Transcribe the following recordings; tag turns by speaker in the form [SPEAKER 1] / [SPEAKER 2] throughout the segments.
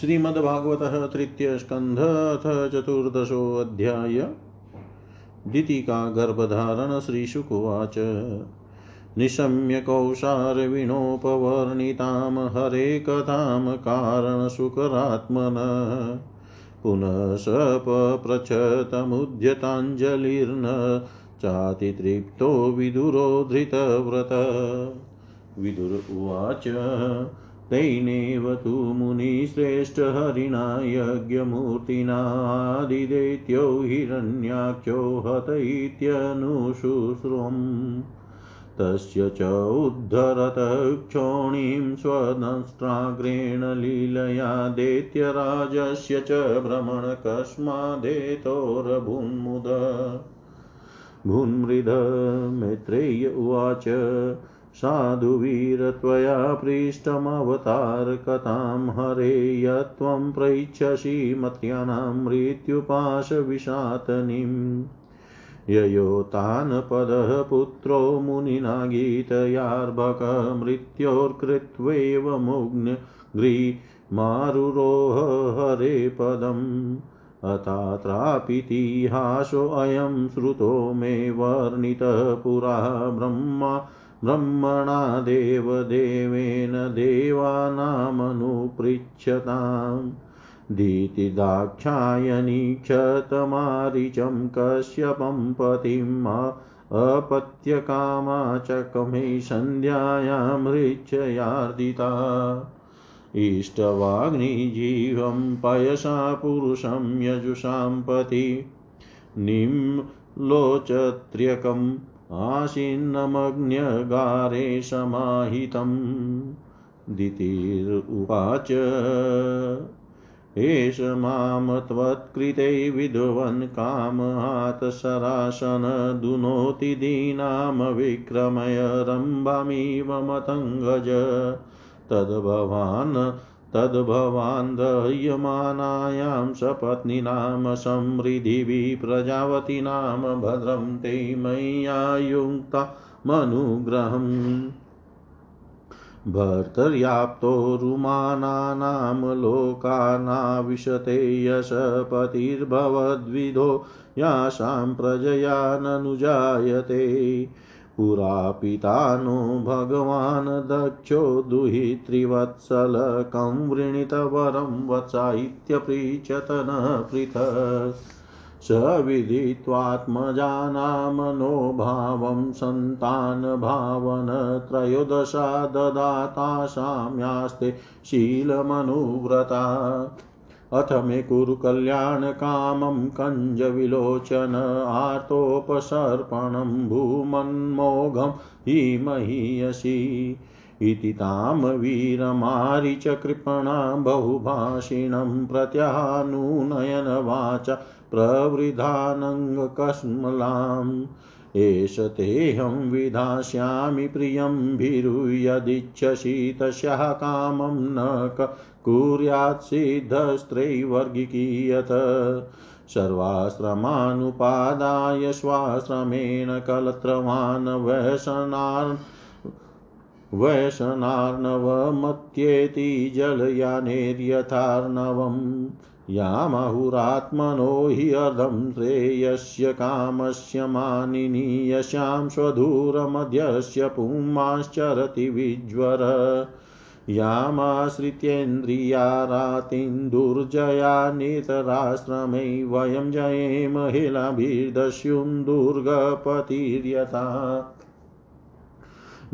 [SPEAKER 1] श्रीमद्भागवत तृतीय स्कंध अथ चतुर्दशोऽध्याय दितिका गर्भधारण श्रीशुकुवाच निशम्य कौशारविणोपवर्णितां हरे कथां कारणशुकरात्मन पुनः सपप्रच्छतमुद्यताञ्जलिर्न चातितृप्तो विदुरो धृतव्रत विदुर उवाच। तैनेव तु मुनिश्रेष्ठहरिणा यज्ञमूर्तिनादिदैत्यो हिरण्याख्यो हत इत्यनुशुश्रुवम् तस्य च उद्धरत क्षोणीं स्वनष्ट्राग्रेण लीलया दैत्यराजस्य च भ्रमणकस्मादेतोरभून्मुद। भून्मृद मैत्रेय उवाच साधुवीर त्वया पृष्टमवतारकथां हरे यत्त्वं प्रैच्छसि मत्यानां मृत्युपाशविशातनीम् ययोतानपदः पुत्रो मुनिना मुग्न गृमारुरोह हरे पदम्। अथात्रापीतिहासोऽयं श्रुतो मे वर्णितः पुरा ब्रह्मा ब्रह्मणा देवदेवेन देवानामनुपृच्छताम् दीतिदाक्षायणी क्षतमारिचं कश्यपं पतिम् अपत्यकामा चकमे सन्ध्यायामृच्छयार्दिता इष्टवाग्निजीवं पयसा पुरुषं यजुषां पति निम्लोचत्र्यकम् आसीन्नमग्न्यगारे समाहितम् दितिरुवाच। एष माँ त्वत्कृते विद्वन् कामात् दुनोति दीनां विक्रमय रम्भामिव मतङ्गज तद्भवान् तद्भवान् दह्यमानायां सपत्नीनां समृद्धिभिः प्रजावतीनां भद्रं ते मय्यायुक्तमनुग्रहम् भर्तर्याप्तो रुमानानां लोकानाविशते यशपतिर्भवद्विधो यासां प्रजया ननुजायते पुरा पिता नो भगवान् दक्षो दुहित्रिवत्सलकं वृणीतवरं वचा इत्यपृच्छत न पृथक्। स विदित्वात्मजानामनो भावं सन्तानभावन त्रयोदशा ददातासां यास्ते शीलमनुव्रता। अथ मे कुरु कल्याणकामं कञ्जविलोचन आर्तोपसर्पणं भूमन्मोघं हि महीयसि इति तां वीरमारिचकृपणा बहुभाषिणं प्रत्यानुनयनवाचा प्रवृधानङ्गकस्मलाम्। एष तेऽहं विधास्यामि प्रियं भीरुयदिच्छसि तस्याः कामं न कुर्यात् सिद्धस्त्रैवर्गिकीयत सर्वाश्रमानुपादाय स्वाश्रमेण कलत्रवान् वैशनान् वैशनार्णवमत्येति जलयानेर्यथार्णवम्। यामाहुरात्मनो हि अर्धं श्रेयस्य कामस्य मानिनी यस्यां स्वधूरमध्यस्य पुंमाश्चरति विज्वर। यामाश्रित्येन्द्रियारातिन्दुर्जया नितराश्रमै वयं जये महिलाभिर्दस्युं दुर्गपतिर्यथा।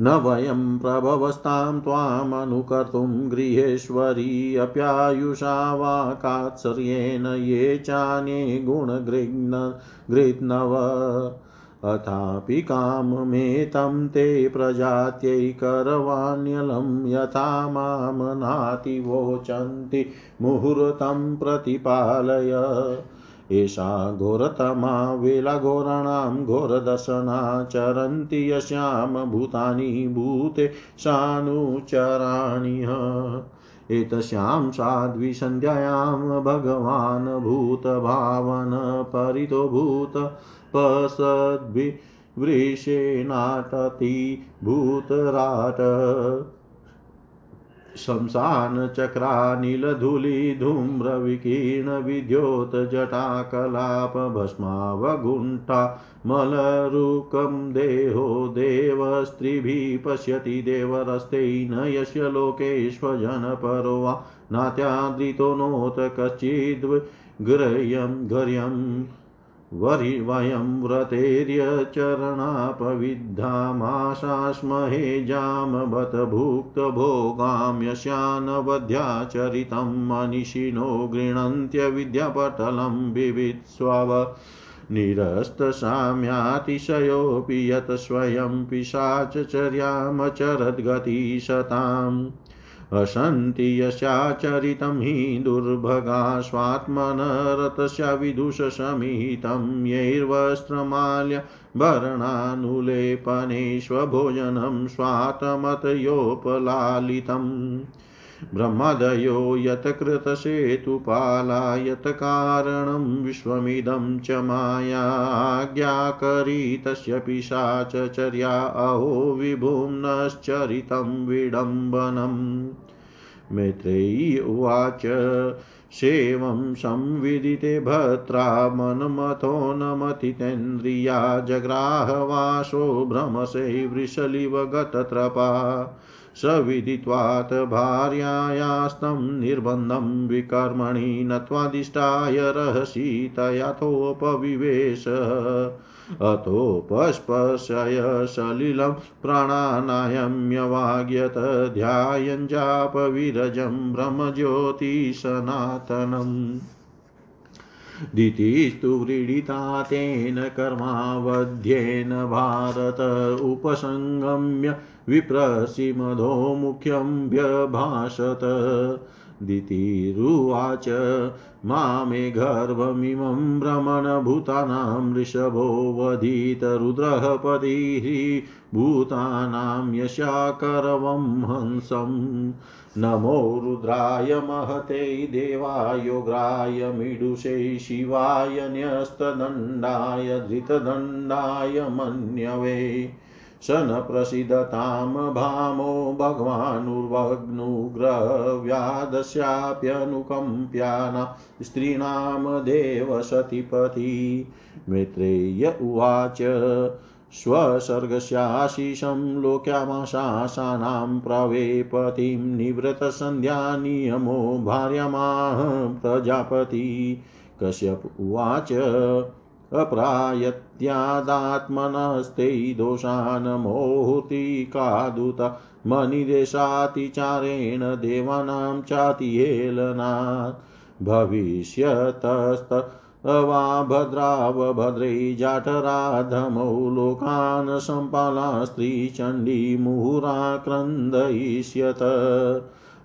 [SPEAKER 1] न वयं प्रभवस्तां त्वामनुकर्तुं गृहेश्वरी अप्यायुषा वा कात्सर्येण ये चान्ये गुणगृह्ण गृह्णव। अथापि काममेतं ते प्रजात्यै करवाण्यलं यथा माँ नातिवोचन्ति मुहूर्तं प्रतिपालय। एषा घोरतमा वेलाघोराणां घोरदर्शना चरन्ति यस्यां भूतानि भूते सानुचराणिह एतस्यां साध्विसन्ध्यायां भगवान् भूतभावन परितो भूतपसद्भिवृषेणाटति भूतराट। शंसानचक्रानिलधूलिधूम्रविकीर्णविद्योतजटाकलापभस्मावगुण्ठा मलरुकं देहो देवस्त्रिभिः पश्यति देवरस्ते न यस्य लोकेष्वजनपरो वा नात्यादृतो नोत कश्चिद्ग्रयं गर्यम्। वरि वयं व्रतेर्यचरणापविद्धामाशास्महे जामबत भुक्तभोगां यस्यानवध्याचरितं मनीषिणो गृह्णन्त्यविद्यापटलं विवित्स्वव निरस्तसाम्यातिशयोऽपि यत् स्वयं पिशाचचर्यामचरद्गतिशताम् हसन्ति यस्याचरितं हि दुर्भगा स्वात्मनरतस्य विदुषसमिहितं यैर्वस्त्रमाल्य भरणानुलेपनेष्वभोजनं स्वातमतयोपलालितम् ब्रह्मदयो यत्कृतसेतुपाला यत्कारणं विश्वमिदं च मायाज्ञाकरी तस्य पिशाचर्या अहो विभुम्नश्चरितं विडम्बनम् मैत्रेयी उवाच, सेवं संविदिते भद्रा मनमथो नमतितेन्द्रिया जग्राहवासो भ्रमसे वृषलिव गतत्रपा स विदित्वात् भार्यायास्तं निर्बन्धं विकर्मणि नत्वादिष्टाय रहसि तयाथोपविवेश अथोपस्पशय सलिलं प्राणानायम्यवाग्यत ध्यायञ्जापविरजं ब्रह्मज्योतिसनातनम्। दितिस्तु व्रीडिता तेन कर्मावध्येन भारत उपसङ्गम्य विप्रसिमधो मुख्यं व्यभाषत। दितिरुवाच मामे गर्भमिमं भ्रमणभूतानां वृषभो वधितरुद्रः पतिः भूतानां यशाकरवं हंसम् नमो रुद्राय महते देवायोग्राय मीडुषे शिवाय न्यस्तदण्डाय धृतदण्डाय मन्यवे। स न प्रसीदतां भामो भगवानुर्वग्नुग्रव्यादस्याप्यनुकम्प्याना स्त्रीणां देवसतिपति। मैत्रेय उवाच स्वसर्गस्याशिषं लोक्यामाशासानां प्रवेपतिं निवृतसन्ध्यानियमो भार्यमाह प्रजापति। कश्यप उवाच अप्रायत्यादात्मनस्ते दोषान् मोहुतिकादुत मनिदेशातिचारेण देवानां चातिहेलनात् भविष्यतस्त वा भद्रावभद्रै जाठराधमौ लोकान् सम्पाला स्त्रीचण्डी मुहुराक्रन्दयिष्यत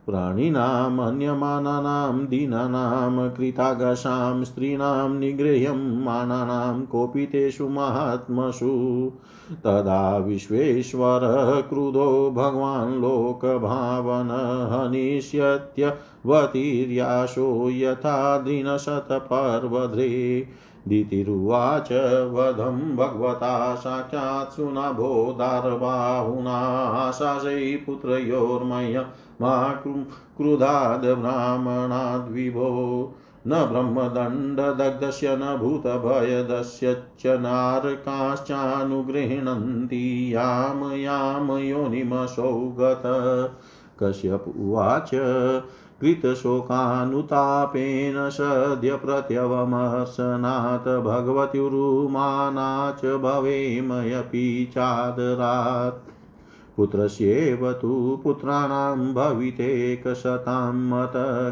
[SPEAKER 1] प्राणिनामन्यमानानां दीनानां कृतागशां स्त्रीणां निगृह्यमाणानां कोपितेषु महात्मसु। तदा विश्वेश्वरः क्रुधो भगवान् लोकभावन हनिष्यत्यवतीर्याशो यथा दृढशतपर्वध्रे दितिरुवाच वधं भगवता साक्षात् सुनाभोदारबाहुना शासै पुत्रयोर्मय मा क्रुधाद् ब्राह्मणाद्विभो। न ब्रह्मदण्डदग्धस्य, न भूतभयदस्य च नारकाश्चानुगृह्णन्ति। याम याम योनिमसौ गत कश्यप उवाच, कृतशोकानुतापेन सद्य प्रत्यवमर्शनात् भगवत्युरुमाना च भवेमयपि चादरात्। पुत्रस्येव तु पुत्राणां भवितेकशतां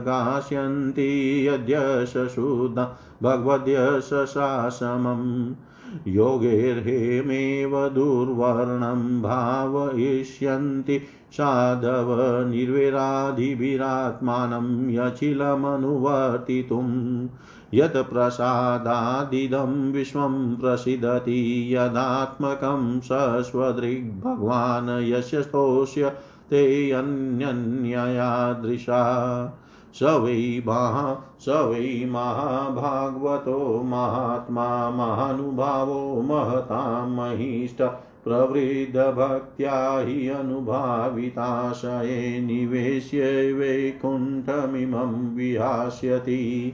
[SPEAKER 1] गास्यन्ति यद्यशुदा भगवद्यशशासमम् योगैर्हेमेव दुर्वर्णं भावयिष्यन्ति साधव निर्विराधिभिरात्मानं यचिलमनुवर्तितुम् यत् प्रसादादिदं विश्वं प्रसीदति यदात्मकं सस्वदृग्भगवान् यस्य स्तोष्य ते अन्यन्ययादृशा स वै महा, स वै महाभागवतो महात्मा महानुभावो महतां महिष्ट प्रवृद्धभक्त्या हि अनुभाविताशये निवेश्य वैकुण्ठमिमं विहास्यति।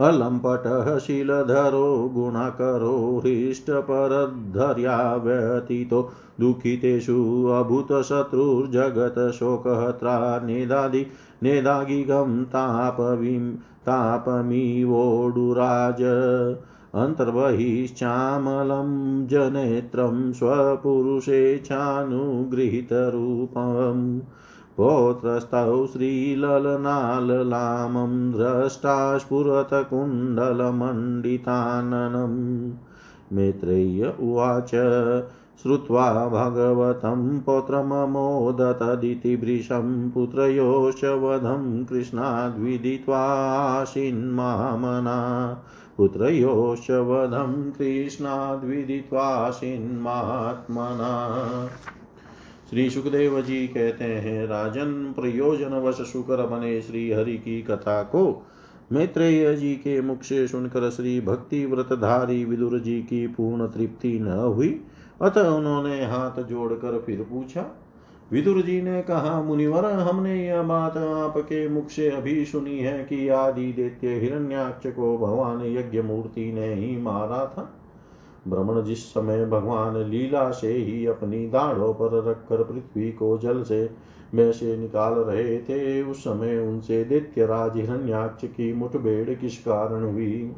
[SPEAKER 1] अलम्पटः शीलधरो गुणाकरो हृष्टपरद्धर्या व्यतीतो। दुःखितेषु अभूतशत्रुर्जगत्शोकहत्रा नेदादि नेदागिगं तापविं तापमिवोडुराज। अन्तर्बहिश्चामलं जनेत्रं स्वपुरुषेच्छानुगृहीतरूपम् पौत्रस्थौ श्रीललनाललामं द्रष्टा स्फुरतकुण्डलमण्डिताननम् मैत्रेय्य उवाच, श्रुत्वा भगवतं पौत्रममोदतदिति वृषं पुत्रयोश्च वधं कृष्णाद्विदित्वाशिन्मामना पुत्रयोश्च वधं कृष्णाद्विदित्वाशिन्मात्मना श्री सुखदेव जी कहते हैं, राजन प्रयोजन वश शुकर बने श्री हरि की कथा को मैत्रेय जी के मुख से सुनकर श्री भक्ति व्रतधारी विदुर जी की पूर्ण तृप्ति न हुई। अतः उन्होंने हाथ जोड़कर फिर पूछा विदुर जी ने कहा, मुनिवर, हमने यह बात आपके मुख से अभी सुनी है कि आदि दैत्य हिरण्याक्ष को भगवान यज्ञ मूर्ति ने ही मारा था। भ्रमण जिस समय भगवान लीला से ही अपनी दाढ़ों पर रखकर पृथ्वी को जल से में से निकाल रहे थे, उस समय उनसे दैत्य राज हिरण्याक्ष की मुठभेड़ किस कारण हुई?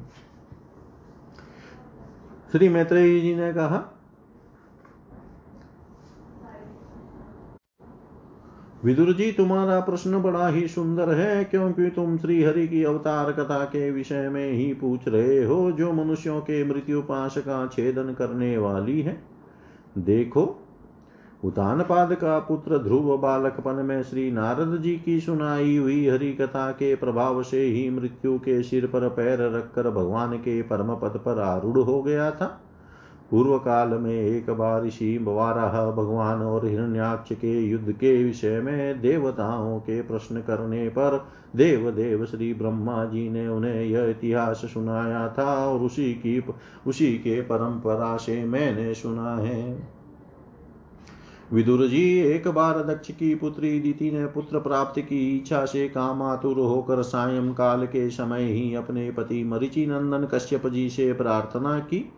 [SPEAKER 1] श्री मैत्रेयी जी ने कहा विदुर जी, तुम्हारा प्रश्न बड़ा ही सुंदर है, क्योंकि तुम श्री हरि की अवतार कथा के विषय में ही पूछ रहे हो, जो मनुष्यों के मृत्यु पाश का छेदन करने वाली है। देखो, उतानपाद का पुत्र ध्रुव बालकपन में श्री नारद जी की सुनाई हुई हरि कथा के प्रभाव से ही मृत्यु के सिर पर पैर रखकर भगवान के परम पद पर आरूढ़ हो गया था। पूर्व काल में एक बार ऋषि वाराह भगवान और हिरण्याक्ष के युद्ध के विषय में देवताओं के प्रश्न करने पर देव देव श्री ब्रह्मा जी ने उन्हें यह इतिहास सुनाया था और उसी की, उसी के परंपरा से मैंने सुना है। विदुर जी, एक बार दक्ष की पुत्री दीति ने पुत्र प्राप्ति की इच्छा से कामातुर होकर सायं काल के समय ही अपने पति मरिचि नंदन कश्यप जी से प्रार्थना की।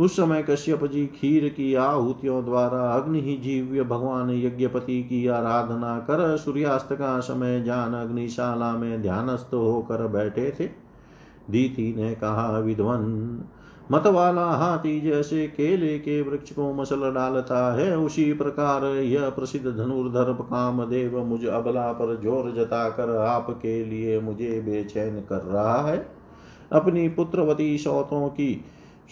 [SPEAKER 1] उस समय कश्यप जी खीर की आहुतियों द्वारा अग्नि ही जीव्य भगवान यज्ञपति की आराधना कर सूर्यास्त का समय जान अग्निशाला में ध्यानस्थ होकर बैठे थे। दीति ने कहा, विद्वन मत वाला हाथी जैसे केले के वृक्ष को मसल डालता है, उसी प्रकार यह प्रसिद्ध धनुर्धर कामदेव मुझ अबला पर ज़ोर जताकर आपके लिए मुझे बेचैन कर रहा है। अपनी पुत्रवती सौतों की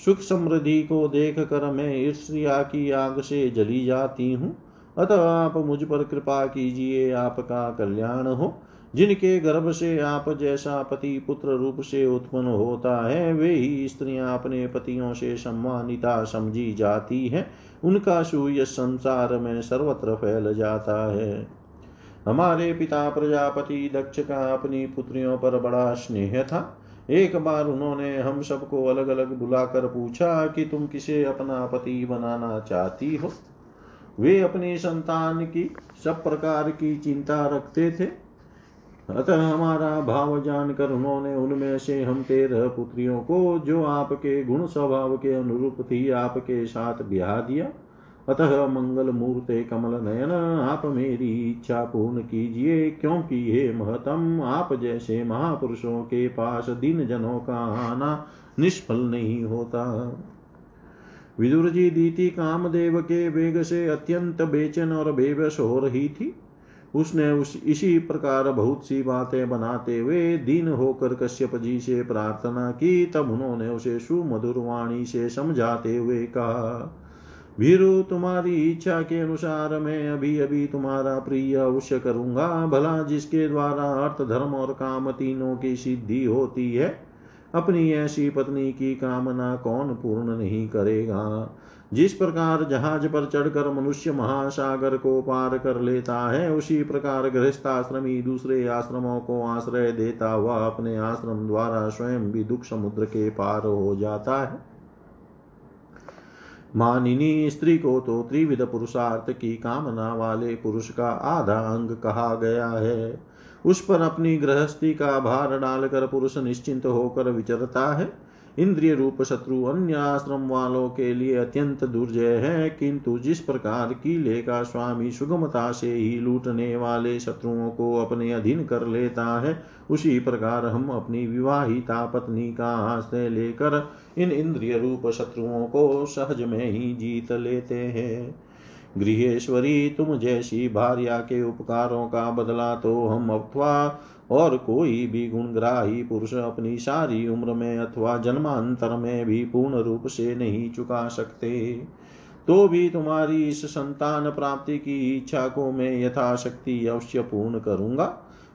[SPEAKER 1] सुख समृद्धि को देख कर मैं ईर्ष्या की आग से जली जाती हूँ। अतः आप मुझ पर कृपा कीजिए, आपका कल्याण हो। जिनके गर्भ से आप जैसा पति पुत्र रूप से उत्पन्न होता है, वे ही स्त्रियाँ अपने पतियों से सम्मानिता समझी जाती है। उनका सूर्य संसार में सर्वत्र फैल जाता है। हमारे पिता प्रजापति दक्ष का अपनी पुत्रियों पर बड़ा स्नेह था। एक बार उन्होंने हम सबको अलग अलग बुलाकर पूछा कि तुम किसे अपना पति बनाना चाहती हो? वे अपनी संतान की सब प्रकार की चिंता रखते थे। अतः हमारा भाव जानकर उन्होंने उनमें से हम तेरह पुत्रियों को, जो आपके गुण स्वभाव के अनुरूप थी, आपके साथ ब्याह दिया। अतः मंगल मूर्ते कमल नयन, आप मेरी इच्छा पूर्ण कीजिए, क्योंकि हे महतम, आप जैसे महापुरुषों के पास दिन जनों का आना निष्फल नहीं होता। विदुर जी दीति कामदेव के वेग से अत्यंत बेचन और बेबस हो रही थी। उसने उस इसी प्रकार बहुत सी बातें बनाते हुए दीन होकर कश्यप जी से प्रार्थना की, तब उन्होंने उसे सुमधुर वाणी से समझाते हुए कहा भीरु तुम्हारी इच्छा के अनुसार मैं अभी अभी तुम्हारा प्रिय अवश्य करूँगा। भला जिसके द्वारा अर्थ, धर्म और काम तीनों की सिद्धि होती है, अपनी ऐसी पत्नी की कामना कौन पूर्ण नहीं करेगा? जिस प्रकार जहाज़ पर चढ़कर मनुष्य महासागर को पार कर लेता है, उसी प्रकार गृहस्थाश्रमी दूसरे आश्रमों को आश्रय देता हुआ अपने आश्रम द्वारा स्वयं भी दुख समुद्र के पार हो जाता है। मानिनी स्त्री को तो त्रिविध पुरुषार्थ की कामना वाले पुरुष का आधा अंग कहा गया है। उस पर अपनी गृहस्थी का भार डालकर पुरुष निश्चिंत होकर विचरता है। इंद्रिय रूप शत्रु अन्य आश्रम वालों के लिए अत्यंत दुर्जय है, किंतु जिस प्रकार किले का स्वामी सुगमता से ही लूटने वाले शत्रुओं को अपने अधीन कर लेता है, उसी प्रकार हम अपनी विवाहिता पत्नी का आश्रय लेकर इन इंद्रिय रूप शत्रुओं को सहज में ही जीत लेते हैं। गृहेश्वरी, तुम जैसी भार्या के उपकारों का बदला तो हम अथवा और कोई भी गुणग्राही पुरुष अपनी सारी उम्र में अथवा जन्मांतर में भी पूर्ण रूप से नहीं चुका सकते। तो भी तुम्हारी इस संतान प्राप्ति की इच्छा को मैं यथाशक्ति अवश्य पूर्ण करूँगा,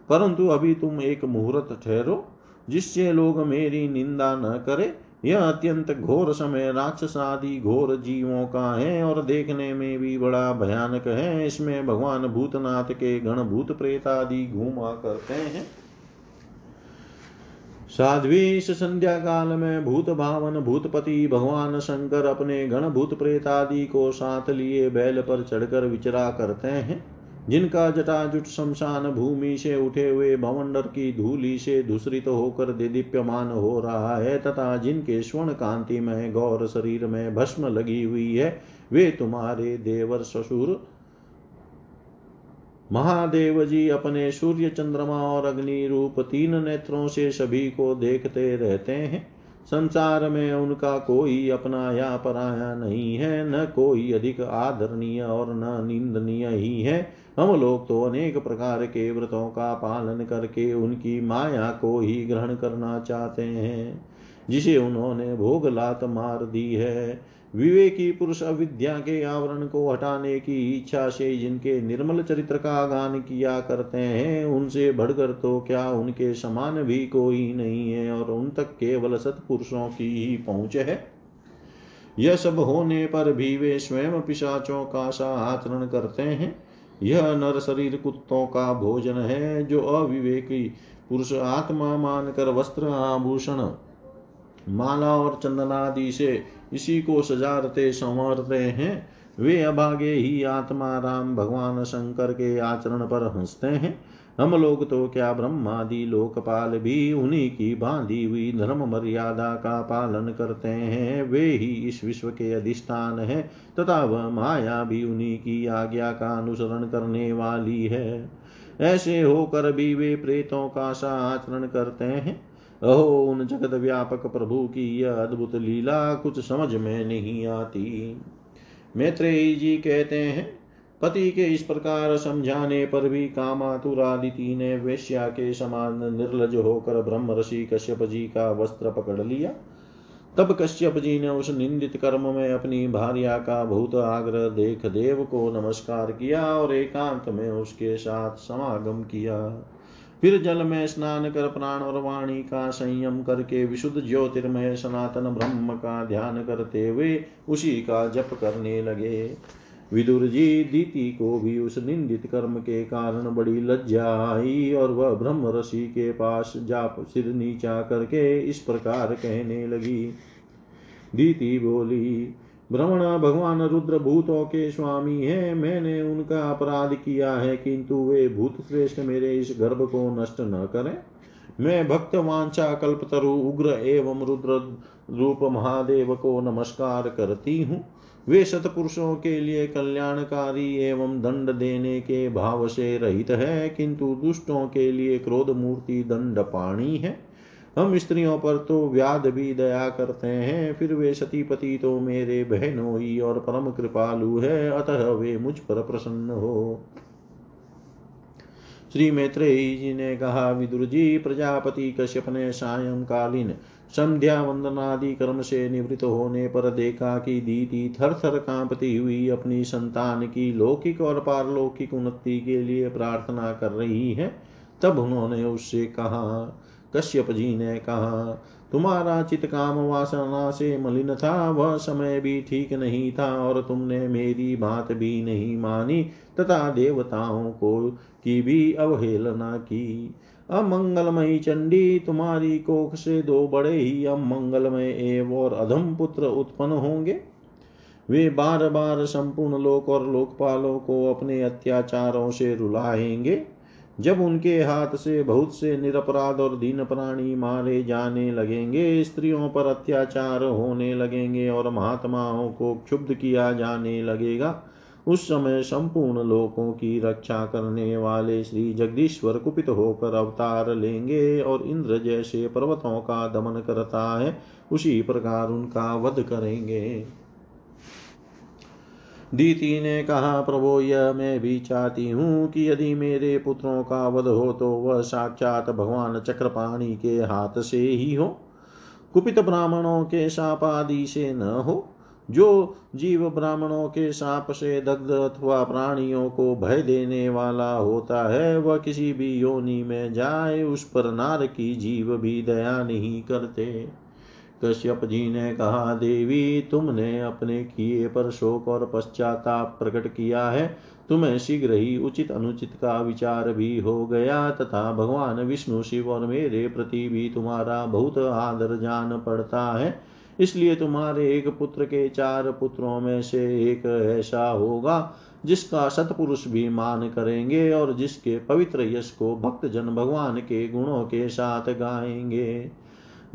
[SPEAKER 1] परंतु अभी तुम एक मुहूर्त ठहरो, जिससे लोग मेरी निंदा न करे यह अत्यंत घोर समय राक्षस आदि घोर जीवों का है और देखने में भी बड़ा भयानक है। इसमें भगवान भूतनाथ के गण भूत प्रेत आदि घूमा करते हैं। साध्वी, इस संध्या काल में भूत भावन भूतपति भगवान शंकर अपने गण भूत प्रेत आदि को साथ लिए बैल पर चढ़कर विचरा करते हैं। जिनका जटाजुट शमशान भूमि से उठे हुए भवंडर की धूलि से दूसरित तो होकर दीप्यमान हो रहा है, तथा जिनके स्वर्ण कांति में, गौर शरीर में भस्म लगी हुई है, वे तुम्हारे देवर ससुर। महादेव जी अपने सूर्य चंद्रमा और अग्नि रूप तीन नेत्रों से सभी को देखते रहते हैं। संसार में उनका कोई अपना या पराया नहीं है, न कोई अधिक आदरणीय और न निंदनीय ही है। हम लोग तो अनेक प्रकार के व्रतों का पालन करके उनकी माया को ही ग्रहण करना चाहते हैं, जिसे उन्होंने भोग लात मार दी है। विवेकी पुरुष अविद्या के आवरण को हटाने की इच्छा से जिनके निर्मल चरित्र का गान किया करते हैं, उनसे बढ़कर तो क्या उनके समान भी कोई नहीं है, और उन तक केवल सत्पुरुषों की ही पहुँच है। यह सब होने पर भी वे स्वयं पिशाचों का सा आचरण करते हैं। यह नर शरीर कुत्तों का भोजन है, जो अविवेकी, पुरुष आत्मा मानकर वस्त्र आभूषण, माला और चंदनादि से इसी को सजारते, संवरते हैं। वे अभागे ही आत्मा राम भगवान शंकर के आचरण पर हँसते हैं। हम लोग तो क्या ब्रह्मादि लोकपाल भी उन्हीं की बांधी हुई धर्म मर्यादा का पालन करते हैं। वे ही इस विश्व के अधिष्ठान है तथा वह माया भी उन्हीं की आज्ञा का अनुसरण करने वाली है। ऐसे होकर भी वे प्रेतों का सा आचरण करते हैं। अहो, उन जगत व्यापक प्रभु की यह अद्भुत लीला कुछ समझ में नहीं आती। मैत्रेयी जी कहते हैं पति के इस प्रकार समझाने पर भी कामातुरादिति ने वेश्या के समान निर्लज होकर ब्रह्म ऋषि कश्यप जी का वस्त्र पकड़ लिया। तब कश्यप जी ने उस निंदित कर्म में अपनी भार्या का भूत आग्रह देख देव को नमस्कार किया और एकांत में उसके साथ समागम किया। फिर जल में स्नान कर प्राण और वाणी का संयम करके विशुद्ध ज्योतिर्मय सनातन ब्रह्म का ध्यान करते हुए उसी का जप करने लगे। विदुर जी दीति को भी उस निंदित कर्म के कारण बड़ी लज्जा आई और वह ब्रह्म ऋषि के पास जाप सिर नीचा करके इस प्रकार कहने लगी। दीति बोली भ्रमण भगवान रुद्र भूतों के स्वामी है। मैंने उनका अपराध किया है, किंतु वे भूत श्रेष्ठ मेरे इस गर्भ को नष्ट न करें। मैं भक्त वांछा कल्पतरु उग्र एवं रुद्र रूप महादेव को नमस्कार करती हूँ। वे सतपुरुषों के लिए कल्याणकारी एवं दंड देने के भाव से रहित है, किंतु दुष्टों के लिए क्रोध मूर्ति दंड पाणी है। हम स्त्रियों पर तो व्याध भी दया करते हैं, फिर वे सतीपति तो मेरे बहनोई और परम कृपालु है, अतः वे मुझ पर प्रसन्न हो। श्री मैत्रेयी जी ने कहा विदुर जी प्रजापति कश्यप ने सायंकालीन संध्या वंदनादि कर्म से निवृत्त होने पर देखा कि दीदी थर थर कांपती हुई अपनी संतान की लौकिक और पारलौकिक उन्नति के लिए प्रार्थना कर रही है। तब उन्होंने उससे कहा कश्यप जी ने कहा, तुम्हारा चित काम वासना से मलिन था, वह समय भी ठीक नहीं था और तुमने मेरी बात भी नहीं मानी, तथा देवताओं को की भी अवहेलना की। अमंगलमयी चंडी, तुम्हारी कोख से दो बड़े ही अमंगलमय एव और अधम पुत्र उत्पन्न होंगे। वे बार बार संपूर्ण लोक और लोकपालों को अपने अत्याचारों से रुलाएँगे। जब उनके हाथ से बहुत से निरपराध और दीन प्राणी मारे जाने लगेंगे, स्त्रियों पर अत्याचार होने लगेंगे और महात्माओं को क्षुब्ध किया जाने लगेगा, उस समय संपूर्ण लोकों की रक्षा करने वाले श्री जगदीश्वर कुपित होकर अवतार लेंगे और इंद्र जैसे पर्वतों का दमन करता है, उसी प्रकार उनका वध करेंगे। दीति ने कहा, प्रभो, यह मैं भी चाहती हूँ कि यदि मेरे पुत्रों का वध हो तो वह साक्षात भगवान चक्रपाणी के हाथ से ही हो। कुपित ब्राह्मणों के साप आदि से न हो। जो जीव ब्राह्मणों के साप से दग्ध अथवा प्राणियों को भय देने वाला होता है, वह किसी भी योनि में जाए, उस पर नार की जीव भी दया नहीं करते। कश्यप जी ने कहा, देवी, तुमने अपने किए पर शोक और पश्चाताप प्रकट किया है। तुम्हें शीघ्र ही उचित अनुचित का विचार भी हो गया तथा भगवान विष्णु शिव और मेरे प्रति भी तुम्हारा बहुत आदर जान पड़ता है। इसलिए तुम्हारे एक पुत्र के चार पुत्रों में से एक ऐसा होगा, जिसका सतपुरुष भी मान करेंगे और जिसके पवित्र यश को भक्त जन भगवान के गुणों के साथ गाएँगे।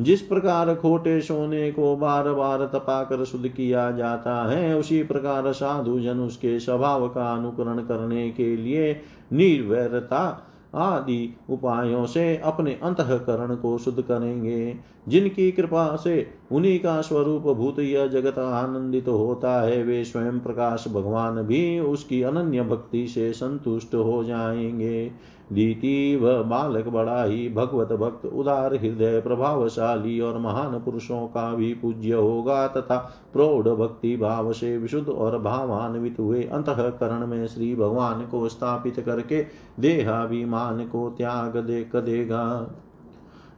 [SPEAKER 1] जिस प्रकार खोटे सोने को बार बार तपाकर शुद्ध किया जाता है, उसी प्रकार साधु जन उसके स्वभाव का अनुकरण करने के लिए निर्वैरता आदि उपायों से अपने अंतकरण को शुद्ध करेंगे। जिनकी कृपा से उन्हीं का स्वरूप भूत यह जगत आनंदित तो होता है, वे स्वयं प्रकाश भगवान भी उसकी अनन्य भक्ति से संतुष्ट हो जाएँगे। दीति बालक बड़ा ही भगवत भक्त उदार, हृदय प्रभावशाली और महान पुरुषों का भी पूज्य होगा तथा प्रौढ़ भक्ति भाव से विशुद्ध और भावान्वित हुए अंतकरण में श्री भगवान को स्थापित करके देहाभिमान को त्याग दे देगा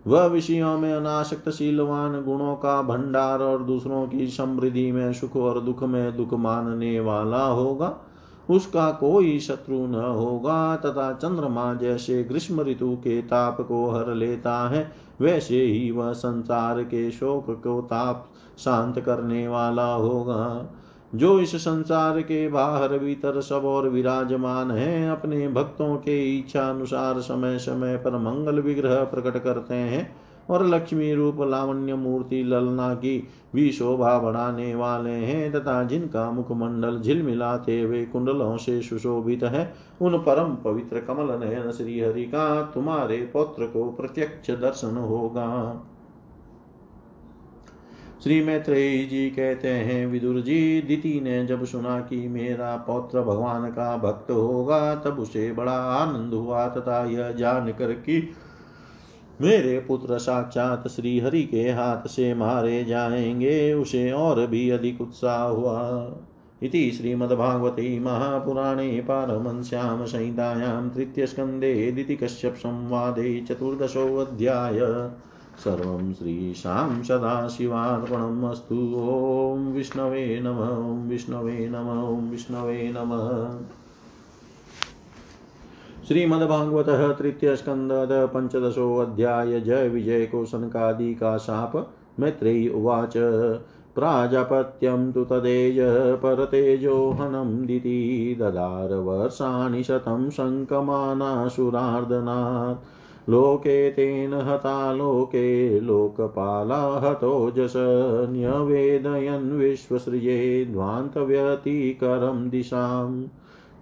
[SPEAKER 1] वह विषयों में अनाशक्त शीलवान गुणों का भंडार और दूसरों की समृद्धि में सुख और दुख में दुख मानने वाला होगा। उसका कोई शत्रु न होगा। तथा चंद्रमा जैसे ग्रीष्म ऋतु के ताप को हर लेता है, वैसे ही वह संसार के शोक को ताप शांत करने वाला होगा। जो इस संसार के बाहर भीतर सब और विराजमान है, अपने भक्तों के इच्छा अनुसार समय समय पर मंगल विग्रह प्रकट करते हैं। और लक्ष्मी रूप लावण्य मूर्ति ललना की भी शोभा बढ़ाने वाले हैं, तथा जिनका मुखमंडल झिलमिलाते हुए कुंडलों से सुशोभित है, उन परम पवित्र कमल नयन हरि का तुम्हारे पौत्र को प्रत्यक्ष दर्शन होगा। श्री मैत्रेयी जी कहते हैं, विदुर जी, दिति ने जब सुना कि मेरा पौत्र भगवान का भक्त होगा, तब उसे बड़ा आनंद हुआ, तथा यह जान कर कि मेरे पुत्र साक्षात श्री हरि के हाथ से मारे जाएँगे, उसे और भी अधिक उत्साह हुआ। इति श्रीमद्भागवते महापुराणे पारमश्याम संहितायां तृतीयस्कन्धे दितिकश्यपसंवादे चतुर्दशोऽध्याय। सर्वं श्रीशां सदाशिवार्पणम् अस्तु। ॐ विष्णवे नमः विष्णवे नमः विष्णवे नमः। श्रीमद्भागवत तृतीय स्कंद पंचदशो अध्याय जय विजय को सनकादि का शाप मैत्रेयी उवाच। प्राजापत्यं तु तदेज परतेजोहनं दिति ददार वर्षाणि शतं शङ्कमानासुरार्दनात् लोके तेन हता, लोके लोकपाला, हतो जस न्यवेदयन् विश्वसृजे ध्वान्तव्यतिकरं दिशां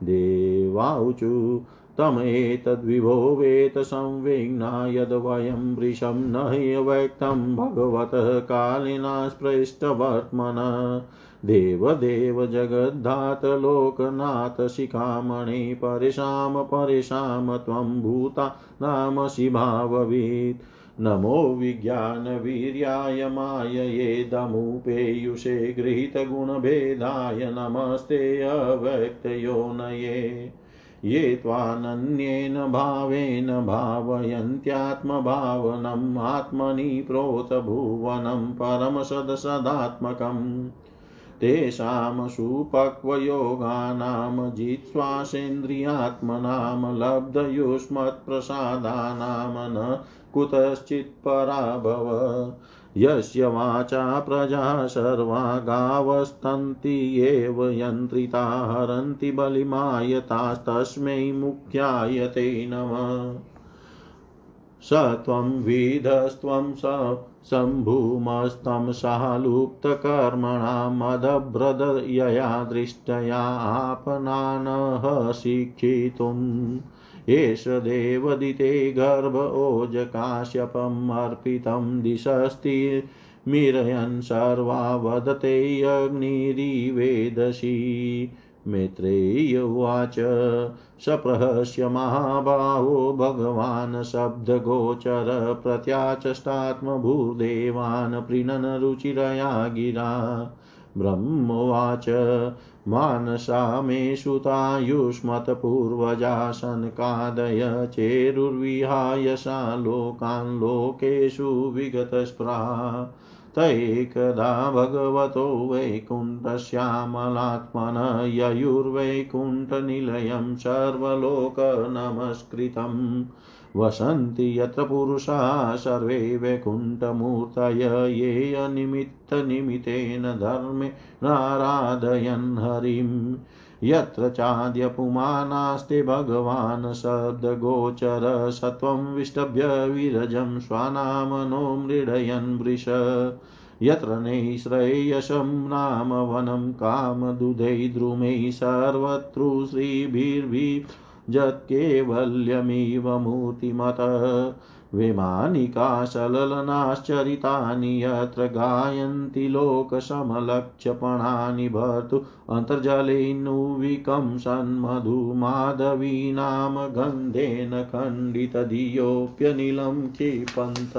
[SPEAKER 1] देवाऊचु तमेतद्विभो वेत संविघ्ना यद्वयं वृषं न ह्यव्यक्तं भगवतः कालिना स्पृष्टवर्त्मन देवदेव जगद्धात लोकनाथ शिखामणि परिशाम परिशाम त्वं भूता नाम शिभाववीत् नमो विज्ञानवीर्याय मायये दमुपेयुषे गृहीतगुणभेदाय नमस्ते अव्यक्तयोनये। ये त्वानन्येन भावेन भावयन्त्यात्मभावनम् आत्मनि प्रोतभुवनं परमसदसदात्मकम्। तेषां सुपक्वयोगानां जित्श्वासेन्द्रियात्मनां लब्धयुष्मत्प्रसादानां न कुतश्चित् पराभव यस्य वाचा प्रजा सर्वा गावस्तन्ति एव यन्त्रिता हरन्ति बलिमायतास्तस्मै मुख्याय ते नमः। स त्वं विधस्त्वं स शम्भुमस्तं सालुप्तकर्मणा मदभ्रदयया दृष्टया शिक्षितुम् एष देवदिते गर्भ ओजकाश्यपम् अर्पितं दिशस्ति। मिरयन् सर्वा वदते अग्निरिवेदशी मैत्रेय उवाच, सप्रहस्य महाबाहो भगवान् शब्दगोचर प्रत्याचष्टात्मभूदेवान् प्रीणन रुचिरया गिरा। ब्रह्मोवाच मानसा मे सुतायुष्मत्पूर्वजा सनकादय चेरुर्विहाय सा लोकान् लोकेषु विगतस्पृहा। तैकदा भगवतो वैकुण्ठश्यामलात्मन ययुर्वैकुण्ठनिलयं सर्वलोकनमस्कृतम्। वसन्ति यत्र पुरुषा सर्वे वैकुण्ठमूर्तय, ये अनिमित्तनिमित्तेन धर्मे नाराधयन् हरिम् यत्र चाद्यपुमानास्ते भगवान् शब्दगोचर सत्वं विष्टभ्य विरजं स्वानामनो मृडयन् वृष। यत्र नैश्रेयसं नाम वनं कामदुधै द्रुमैः सर्वतृ श्रीभिर्भिजत्केवल्यमिव मूर्तिमतः वैमानिकाशलनाश्चरितानि यत्र गायन्ति लोकसमलक्ष्यपणानि भर्तु अन्तर्जलेऽनुविकं सन्मधुमाधवीनां गन्धेन खण्डितधियोऽप्यनिलं क्षिपन्त।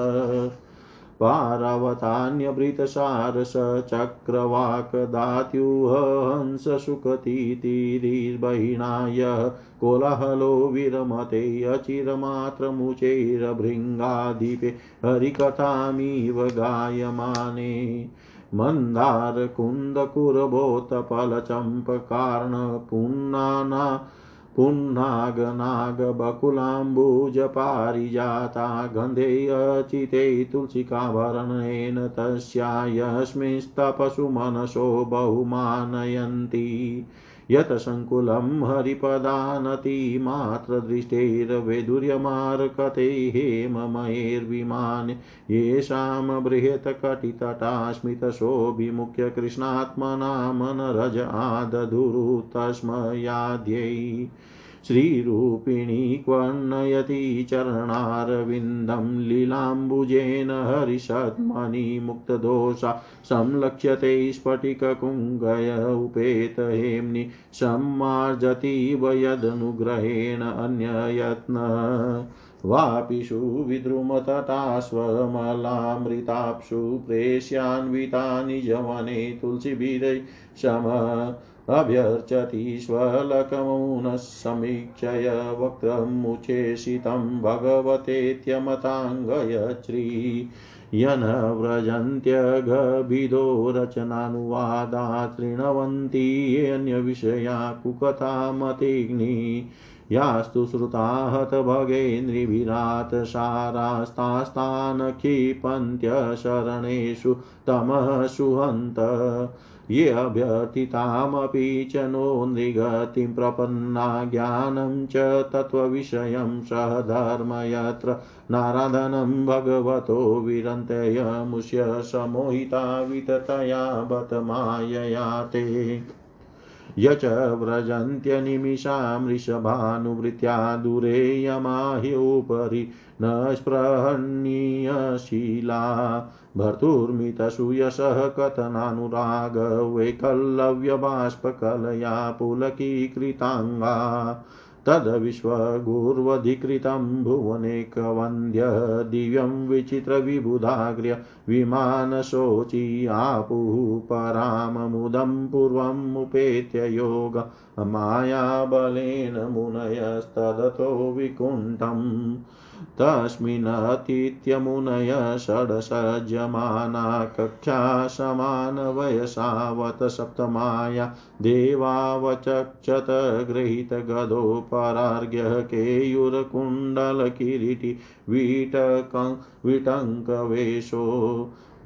[SPEAKER 1] पारवतान्यभृतसारसचक्रवाकदात्युहंससुखतीतिरिर्बहिणाय कोलाहलो विरमते अचिरमात्रमुचैरभृङ्गाधिपे हरिकथामिव गायमाने। मन्दारकुन्दकुरबोत्पलचम्पकार्णपुन्नाना पुन्नागनागबकुलाम्बुजपारिजाता गन्धे अचिते तुलसिकाभरणेन तस्या यस्मिंस्तपसु मनसो बहुमानयन्ति। यत सङ्कुलं हरिपदानतिमात्रदृष्टेर्वैदुर्यमार्कते हेममयैर्विमान् येषां बृहत्कटितटास्मितशोभिमुख्य कृष्णात्मना मनरज आदधुरु तस्मयाद्यै श्रीरूपिणी क्वर्णयति चरणारविन्दं लीलाम्बुजेन हरिषद्मणिमुक्तदोषा संलक्ष्यते स्फटिककुङ्गय उपेतहेम्नि सम्मार्जतीव यदनुग्रहेण अन्ययत्न। वापिषु विद्रुमतटास्वमलामृताप्सु प्रेष्यान्वितानि जवने तुलसीभिरै सम अभ्यर्चतीश्वलकमुनः समीक्षय वक्त्रमुचेषितं भगवतेत्यमताङ्गयश्री यनव्रजन्त्यगभिदो रचनानुवादा तृणवन्ती अन्यविषया कुकथामतिग्नि यास्तु श्रुता हतभगेन्द्रिभिरात् सारास्तास्तान् क्षिपन्त्यशरणेषु तमः सुहन्त ये अभ्यर्थितामपि च नो नृगतिं प्रपन्ना ज्ञानं च तत्त्वविषयं सह धर्म यत्र नाराधनं भगवतो विरन्तयमुष्य समोहिता विततया बत मायया ते। य च व्रजन्त्यनिमिषामृषभानुवृत्त्या दूरे यमाह्योपरि न स्पृहणीयशीला। भर्तुर्मितसूयशः कथनानुराग वैकल्लव्यबाष्पकलया पुलकीकृताङ्गा, तद्विश्वगुर्वधिकृतं भुवनेकवन्द्य, दिव्यं विचित्रविबुधाग्र्य विमानशोची आपुः पराममुदं पूर्वमुपेत्य योग, मायाबलेन मुनयस्तदतो विकुण्ठम्। तस्मिन्नतीत्यमुनय षड्सज्जमाना कक्षा समानवयसावत सप्तमाया देवावचक्षत गृहीतगदोपरार्घ्यः केयूरकुण्डलकिरीटि वीटकं विटङ्कवेशो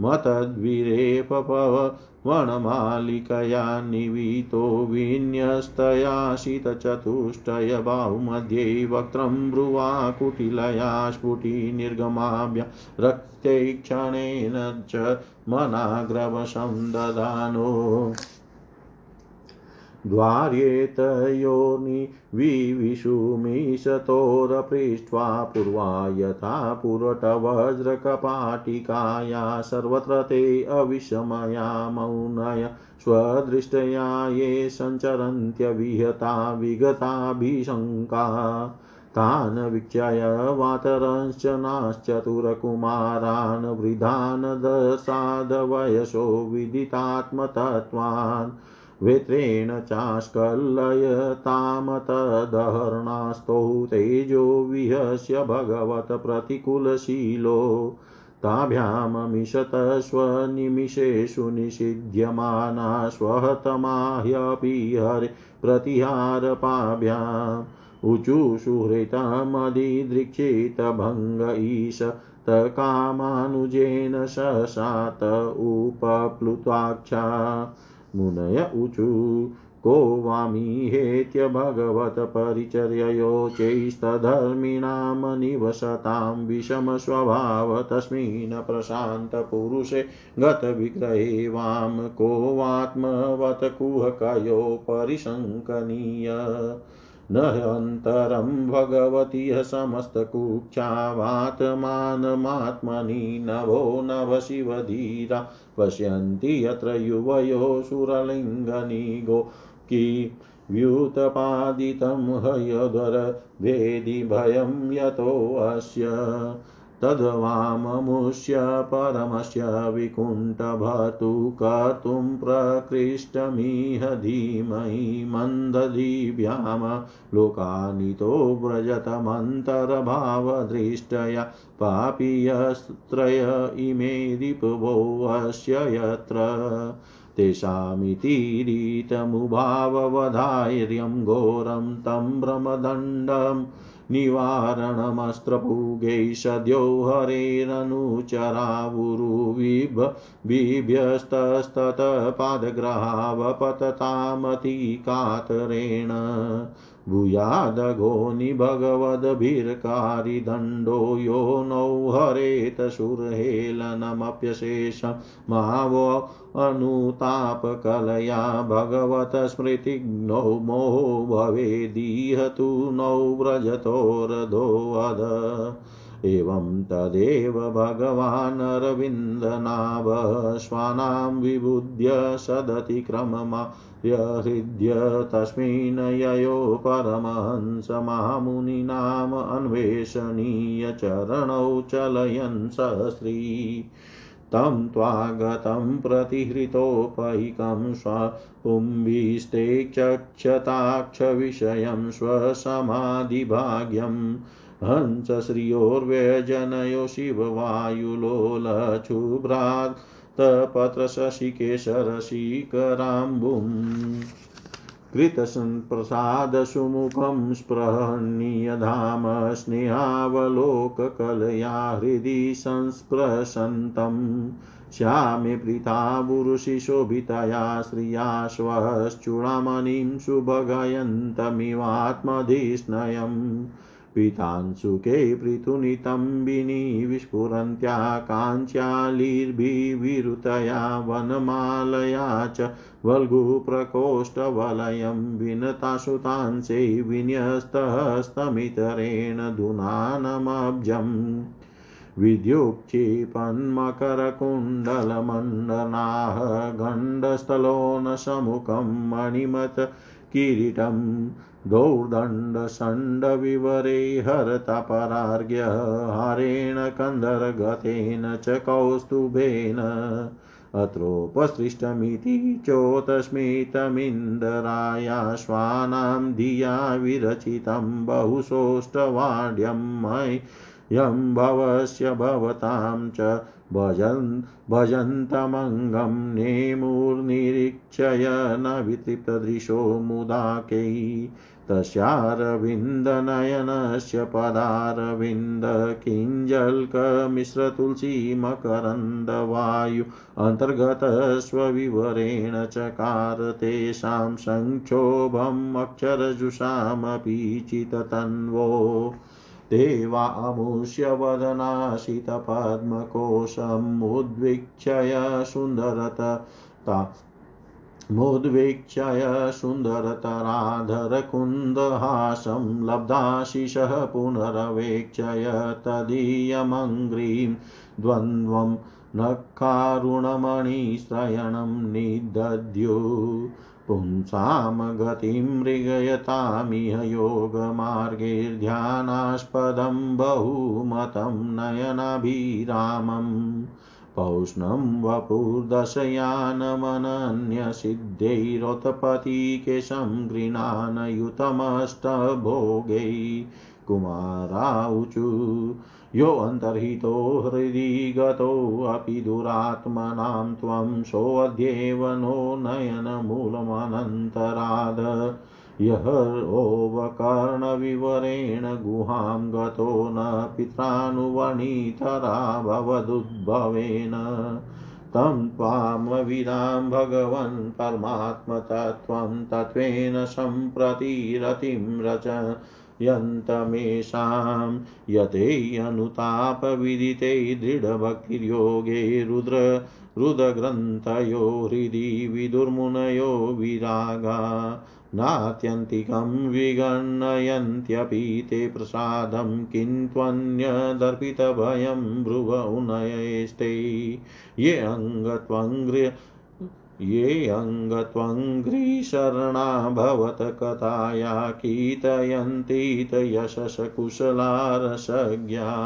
[SPEAKER 1] मतद्विरेपवनमालिकया निवीतो विन्यस्तयाशितचतुष्टय बाहुमध्ये वक्त्रं ब्रुवा कुटिलया स्फुटिनिर्गमाभ्य रक्तैक्षणेन च मनाग्रवशं ददानो। द्वार्येतयोर्नि विविशुमीशतोरपृष्ट्वा पूर्वा यथा पुरटवज्रकपाटिकाया सर्वत्र ते अविषमया मौनय स्वदृष्टया ये सञ्चरन्त्यविहता विगताभिशङ्का। तान् वीक्षय वातरंश्च नाश्चतुरकुमारान् वृद्धान् दशादवयसो विदितात्मतत्त्वान् वेत्रेण चास्कल्लयतामतदहर्णास्तौ तेजो विहस्य भगवत प्रतिकूलशीलो। ताभ्याममिषत स्वनिमिषेषु निषिध्यमाना स्वहतमाह्यपि हरे प्रतिहारपाभ्याम् ऊचुषुहृतमधिदृक्षितभङ्ग ईश तकामानुजेन शशात उपप्लुताक्षा मुनय ऊचु। को वामीहेत्य भगवत्परिचर्ययोचैस्तधर्मिणां निवसतां विषमस्वभाव तस्मिन् प्रशान्तपुरुषे गतविग्रहे वां को वात्मवत् कुहकयो परिशङ्कनीय। न भगवति समस्तकुक्षावात्मानमात्मनि नभो नभ शिवधीरा पश्यन्ति यत्र युवयो सुरलिङ्गनिगो कि व्युत्पादितं हयधर भेदि भयं यतोऽस्य तद्वाममुष्य परमस्य विकुण्ठभतु कर्तुं प्रकृष्टमिह धीमहि मन्दधिभ्यां लोकानितो व्रजतमन्तर्भावदृष्टया पापीयस्त्रय इमे रिपुवोऽस्य यत्र तेषामितिरीतमुभाववधार्यं घोरं तं ब्रह्मदण्डम् निवारणमस्त्रपूगै सद्यो हरेरनुचरावुरुविभ बिभ्यस्तस्तत्पादग्रहावपततामतिकातरेण भूयादघो निभगवद्भिर्कारिदण्डो यो नौ हरेत सुरहेलनमप्यशेषं अनुतापकलया भगवतस्मृतिघ्नौ मोहो भवेदीह तु नौ व्रजतोरधोऽध एवं तदेव भगवान् अरविन्दनाभस्वानां विबुध्य सदतिक्रममा हृद्य तस्मिन् ययो परमहंसमामुनीनाम् अन्वेषणीयचरणौ चलयन् सस्त्री तं त्वागतं प्रतिहृतोपैकं स्वपुम्भिस्ते चक्षताक्षविषयं स्वसमाधिभाग्यम् हंसश्रियोर्व्यजनयो शिववायुलोलच्छुभ्रात् तपत्रशशिकेशरशिखराम्बुम् कृतसम्प्रसादसुमुखं स्पृहणीयधाम स्नेहावलोककलया हृदि संस्पृशन्तम् श्यामे प्रीताबुरुषि शोभितया श्रियाश्वश्चूडामणिं सुभगयन्तमिवात्मधिष्णयम् पीतांशुके पृथुनितम्बिनी विस्फुरन्त्या काञ्च्यालीर्भिविरुतया वनमालया च वल्गुप्रकोष्ठवलयं विनताशुतांशे विन्यस्तहस्तमितरेण धुनानमब्जम्। विद्युक्षिपन्मकरकुण्डलमण्डनाः गण्डस्थलोनसमुखं मणिमत किरीटम्। दौर्दण्डषण्डविवरे हरतपरार्घ्य हारेण कन्दर्गतेन च कौस्तुभेन अत्रोपसृष्टमिति चोतस्मितमिन्दरायाश्वानां धिया विरचितं बहुसोष्ठवाड्यं मह्यं भवस्य भवतां च भजन् भजन्तमङ्गं नेमुर्निरीक्षय न वितृप्तदृशो मुदाकै तस्यारविन्दनयनस्य पदारविन्द किञ्जल्कमिश्रतुलसीमकरन्दवायु अन्तर्गतस्वविवरेण चकार तेषां सङ्क्षोभम् अक्षरजुषामपि चिततन्वो देवामुष्य वदनाशितपद्मकोशम् उद्वीक्षय सुन्दरता मुद्वीक्षय सुन्दरतराधरकुन्दहासं लब्धाशिषः पुनरवेक्षय तदीयमङ्घ्रीं द्वन्द्वं नखारुणमणिश्रयणं निदद्यु। पुंसां गतिं मृगयतामिह योगमार्गैर्ध्यानास्पदं बहुमतं नयनाभिरामम्। पौष्णं वपुर्दशयानमनन्यसिद्धैरोत्पतिकेशं गृणानयुतमष्टभोगै। कुमाराऊचु योऽन्तर्हितो हृदि गतोऽपि दुरात्मनां त्वं सोऽद्येव नो नयनमूलमनन्तराद। यहोवकर्णविवरेण गुहां गतो न पित्रानुवणीतराभवदुद्भवेन तं त्वामविदां भगवन् परमात्मतत्त्वं तत्त्वेन सम्प्रति रच। यन्तमेषां यतेऽनुतापविदिते दृढभक्तिर्योगे रुद्र रुदग्रन्थयो हृदि विदुर्मुनयो विरागा। नात्यन्तिकं विगणयन्त्यपि ते प्रसादं किन्त्वन्यदर्पितभयं भ्रुव उनयेस्ते ये अङ्गत्वङ्घ्रि ये अङ्गत्वङ्घ्रिशरणा भवत कथाया कीर्तयन्तीतयशसकुशला रसज्ञा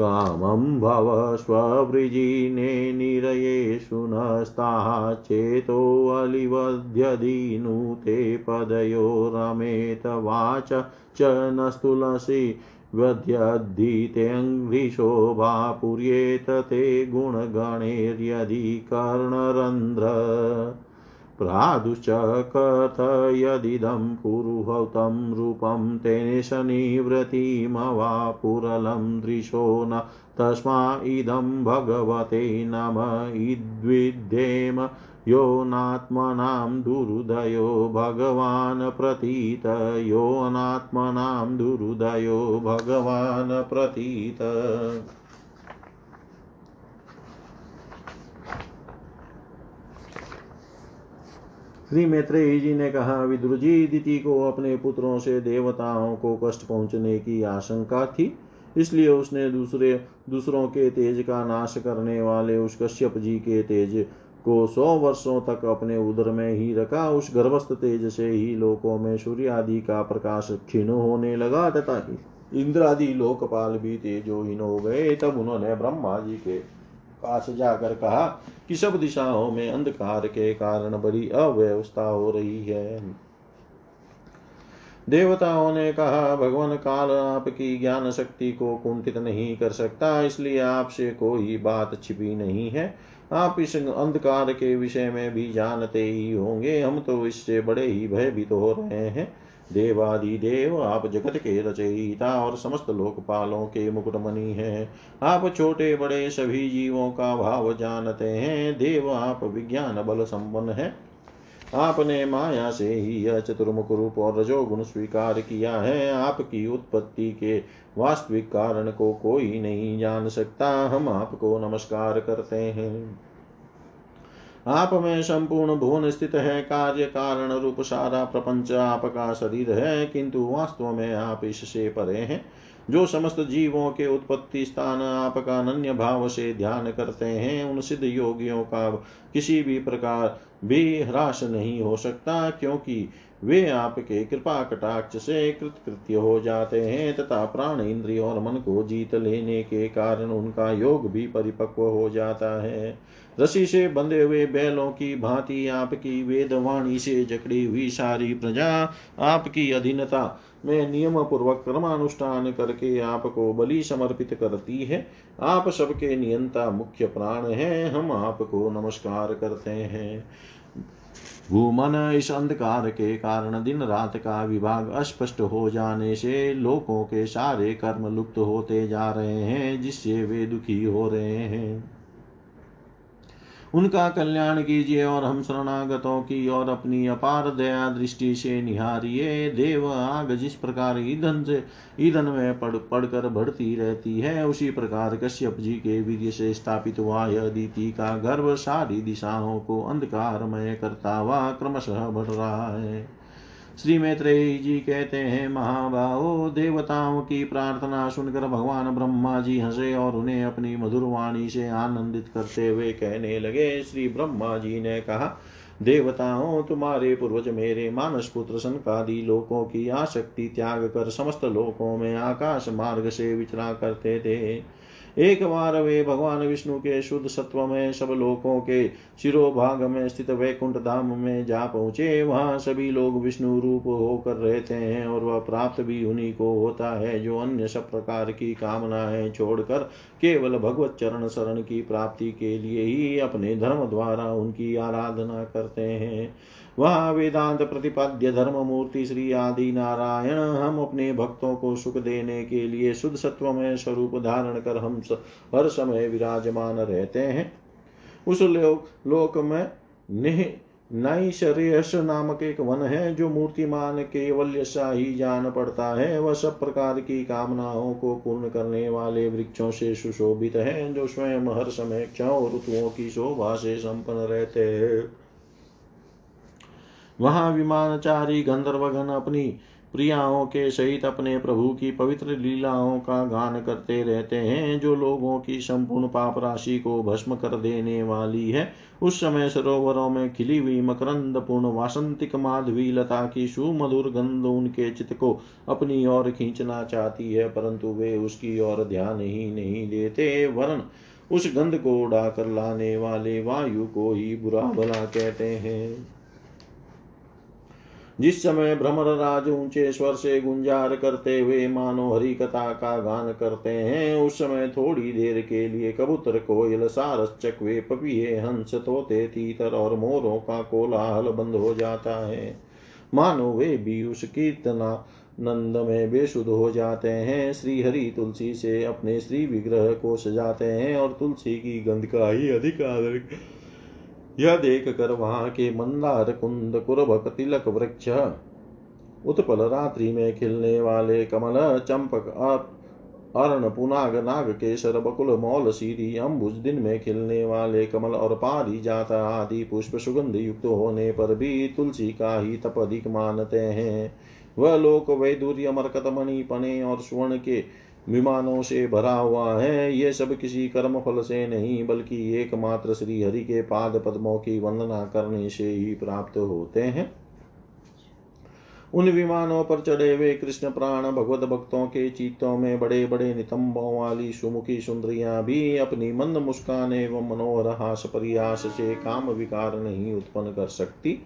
[SPEAKER 1] कामं भव स्ववृजिने निरयेषु नस्ताः चेतोऽलिवध्यदीनुते पदयो रमेत वाच च न स्तुलसि वध्यद्धितेऽङ्घ्रिशोभा पुर्येत ते गुणगणैर्यदि कर्णरन्ध्र प्रादुश्च कथयदिदं पुरुहौतं रूपं तेन शनिव्रतिमवापुरलं दृशो न तस्मा इदं भगवते नम इद्विद्धेम यो नात्मनां दुरुदयो भगवान् प्रतीत यो नात्मनां दुरुदयो भगवान् प्रतीत श्री मैत्रेयी जी ने कहा विदुर जी दिति को अपने पुत्रों से, देवताओं को कष्ट पहुँचने की आशंका थी। इसलिए उसने दूसरे, दूसरों के तेज का नाश करने वाले उस कश्यप जी के तेज को सौ वर्षों तक अपने उदर में ही रखा। उस गर्भस्थ तेज से ही लोकों में सूर्य आदि का प्रकाश क्षीण होने लगा तथा इंद्र आदि लोकपाल भी तेजोहीन हो गए। तब उन्होंने ब्रह्मा जी के पास जाकर कहा कि सब दिशाओं में अंधकार के कारण बड़ी अव्यवस्था हो रही है। देवताओं ने कहा, भगवान काल आपकी ज्ञान शक्ति को कुंठित नहीं कर सकता, इसलिए आपसे कोई बात छिपी नहीं है। आप इस अंधकार के विषय में भी जानते ही होंगे, हम तो इससे बड़े ही भयभीत तो हो रहे हैं। देवादिदेव आप जगत के रचयिता और समस्त लोकपालों के मुकुटमणि हैं। आप छोटे बड़े सभी जीवों का भाव जानते हैं। देव, आप विज्ञान बल संपन्न है। आपने माया से ही यह चतुर्मुख रूप और रजोगुण स्वीकार किया है। आपकी उत्पत्ति के वास्तविक कारण को कोई नहीं जान सकता। हम आपको नमस्कार करते हैं। आप में संपूर्ण भुवन स्थित है, कार्य कारण रूप सारा प्रपंच आपका शरीर है, किंतु वास्तव में आप इससे परे हैं। जो समस्त जीवों के उत्पत्ति स्थान आपका अनन्य भाव से ध्यान करते हैं, उन सिद्ध योगियों का किसी भी प्रकार भी ह्रास नहीं हो सकता, क्योंकि वे आपके कृपा कटाक्ष से कृतकृत्य हो जाते हैं, तथा प्राण इंद्रिय और मन को जीत लेने के कारण उनका योग भी परिपक्व हो जाता है। रसी से बंधे हुए बैलों की भांति आपकी वेदवाणी से जकड़ी हुई सारी प्रजा, आपकी अधीनता में नियम पूर्वक कर्मानुष्ठान करके आपको बलि समर्पित करती है। आप सबके नियंता मुख्य प्राण हैं, हम आपको नमस्कार करते हैं। भूमन इस अंधकार के कारण दिन रात का विभाग अस्पष्ट हो जाने से लोगों के सारे कर्म लुप्त होते जा रहे हैं, जिससे वे दुखी हो रहे हैं। उनका कल्याण कीजिए और हम शरणागतों की और अपनी अपार दया दृष्टि से निहारिये देव आग जिस प्रकार ईंधन से ईंधन में पड़ पड़कर बढ़ती रहती है, उसी प्रकार कश्यप जी के वीर से स्थापित हुआ यह दीति का गर्भ सारी दिशाओं को अंधकारमय करता हुआ क्रमशः बढ़ रहा है। श्री मैत्रेयी जी कहते हैं, महाबाहो, देवताओं की प्रार्थना सुनकर भगवान ब्रह्मा जी हंसे और उन्हें अपनी मधुर वाणी से आनंदित करते हुए कहने लगे। श्री ब्रह्मा जी ने कहा, देवताओं, तुम्हारे पूर्वज मेरे मानस पुत्र सनकादि लोकों की आसक्ति त्याग कर समस्त लोकों में आकाश मार्ग से विचरा करते थे। एक बार वे भगवान विष्णु के शुद्ध सत्व में सब लोकों के शिरोभाग में स्थित वैकुंठ धाम में जा पहुँचे, वहाँ सभी लोग विष्णु रूप होकर रहते हैं और वह प्राप्त भी उन्हीं को होता है जो अन्य सब प्रकार की कामनाएँ छोड़कर केवल भगवत चरण शरण की प्राप्ति के लिए ही अपने धर्म द्वारा उनकी आराधना करते हैं। वह वेदांत प्रतिपाद्य धर्म मूर्ति श्री आदि नारायण हम अपने भक्तों को सुख देने के लिए शुद्ध सत्व में स्वरूप धारण कर हम हर समय विराजमान रहते हैं। उस लोक लोक में निह नैशरेयस नामक एक वन है जो मूर्तिमान केवल सा ही जान पड़ता है। वह सब प्रकार की कामनाओं को पूर्ण करने वाले वृक्षों से सुशोभित है, जो स्वयं हर समय क्षण ऋतुओं की शोभा से संपन्न रहते हैं। वहाँ विमानचारी गंधर्वगण अपनी प्रियाओं के सहित अपने प्रभु की पवित्र लीलाओं का गान करते रहते हैं, जो लोगों की संपूर्ण पाप राशि को भस्म कर देने वाली है। उस समय सरोवरों में खिली हुई मकरंद, पूर्ण वासंतिक माधवी लता की सुमधुर गंध उनके चित्त को अपनी ओर खींचना चाहती है, परंतु वे उसकी ओर ध्यान ही नहीं देते। वरन उस गंध को उड़ाकर लाने वाले वायु को ही बुरा भला कहते हैं। जिस समय भ्रमर राज ऊँचे स्वर से गुंजार करते हुए मानो हरि कथा का गान करते हैं। उस समय थोड़ी देर के लिए कबूतर कोयल सारस चकवे पपिए हंस तोते तीतर और मोरों का कोलाहल बंद हो जाता है। मानो वे भी उस कीर्तना नंद में बेसुध हो जाते हैं। श्री हरि तुलसी से अपने श्री विग्रह को सजाते हैं और तुलसी की गंध का ही अधिक आदर यह देख कर वहाँ के मंदार कुंद कुरभक तिलक वृक्ष, उत्पल रात्रि में खिलने वाले कमल, चंपक अर्ण पुनाग नाग केसर बकुल, मौल सीरी अम्बुज दिन में खिलने वाले कमल और पारी जाता आदि पुष्प सुगंध युक्त होने पर भी तुलसी का ही तप अधिक मानते हैं। वह लोक वैदुर्य, मरकत मणि, पने और स्वर्ण के विमानों से भरा हुआ है। ये सब किसी कर्म फल से नहीं, बल्कि एकमात्र श्री हरि के पाद पद्मों की वंदना करने से ही प्राप्त होते हैं। उन विमानों पर चढ़े हुए कृष्ण प्राण, भगवत भक्तों के चीतों में बड़े बड़े नितंबों वाली सुमुखी सुंदरियाँ भी अपनी मंद मुस्कान एवं मनोहर हास प्रयास से काम विकार नहीं उत्पन्न कर सकती।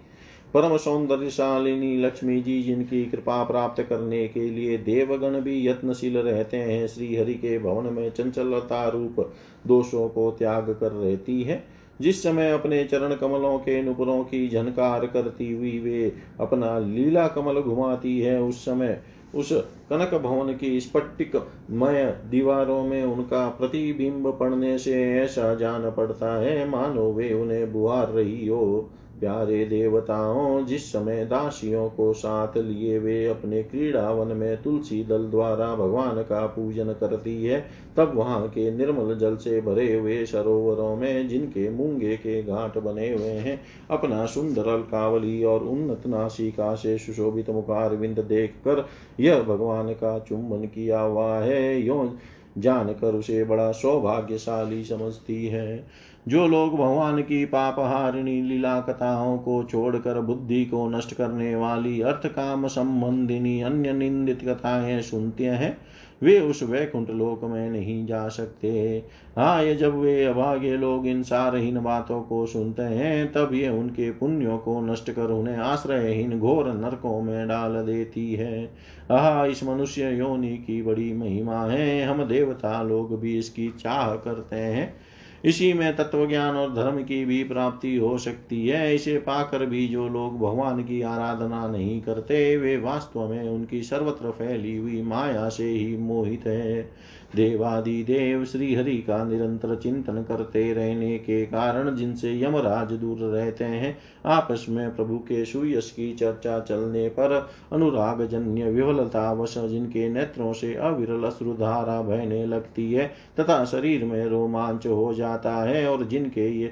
[SPEAKER 1] परम सौंदर्यशालिनी लक्ष्मी जी जिनकी कृपा प्राप्त करने के लिए देवगण भी यत्नशील रहते हैं श्री हरि के भवन में चंचलता रूप दोषों को त्याग कर रहती है। जिस समय अपने चरण कमलों के नुपुरों की झनकार करती हुई वे अपना लीला कमल घुमाती है, उस समय उस कनक भवन की स्पटिक मय दीवारों में उनका प्रतिबिंब पड़ने से ऐसा जान पड़ता है, मानो वे उन्हें बुहार रही हो। प्यारे देवताओं, जिस समय दासियों को साथ लिए वे अपने क्रीड़ावन में तुलसी दल द्वारा भगवान का पूजन करती है, तब वहाँ के निर्मल जल से भरे हुए सरोवरों में, जिनके मूँगे के घाट बने हुए हैं, अपना सुंदर अलकावली और उन्नत नासिका से सुशोभित मुखार विंद देख कर यह भगवान का चुंबन किया हुआ है, यो जानकर उसे बड़ा सौभाग्यशाली समझती है। जो लोग भगवान की पापहारिणी लीला कथाओं को छोड़कर बुद्धि को नष्ट करने वाली अर्थ काम संबंधिनी अन्य निंदित कथाएँ सुनते हैं, वे उस वैकुंठ लोक में नहीं जा सकते। हाँ ये जब वे अभागे लोग इन सारहीन बातों को सुनते हैं, तब ये उनके पुण्यों को नष्ट कर उन्हें आश्रयहीन घोर नरकों में डाल देती है। आह, इस मनुष्य योनि की बड़ी महिमा है। हम देवता लोग भी इसकी चाह करते हैं। इसी में तत्व ज्ञान और धर्म की भी प्राप्ति हो सकती है। इसे पाकर भी जो लोग भगवान की आराधना नहीं करते, वे वास्तव में उनकी सर्वत्र फैली हुई माया से ही मोहित है। देवादिदेव श्री हरि का निरंतर चिंतन करते रहने के कारण जिनसे यमराज दूर रहते हैं, आपस में प्रभु के सुयश की चर्चा चलने पर अनुराग जन्य विफलता वश जिनके नेत्रों से अविरल अश्रुधारा बहने लगती है तथा शरीर में रोमांच हो जाता है और जिनके ये,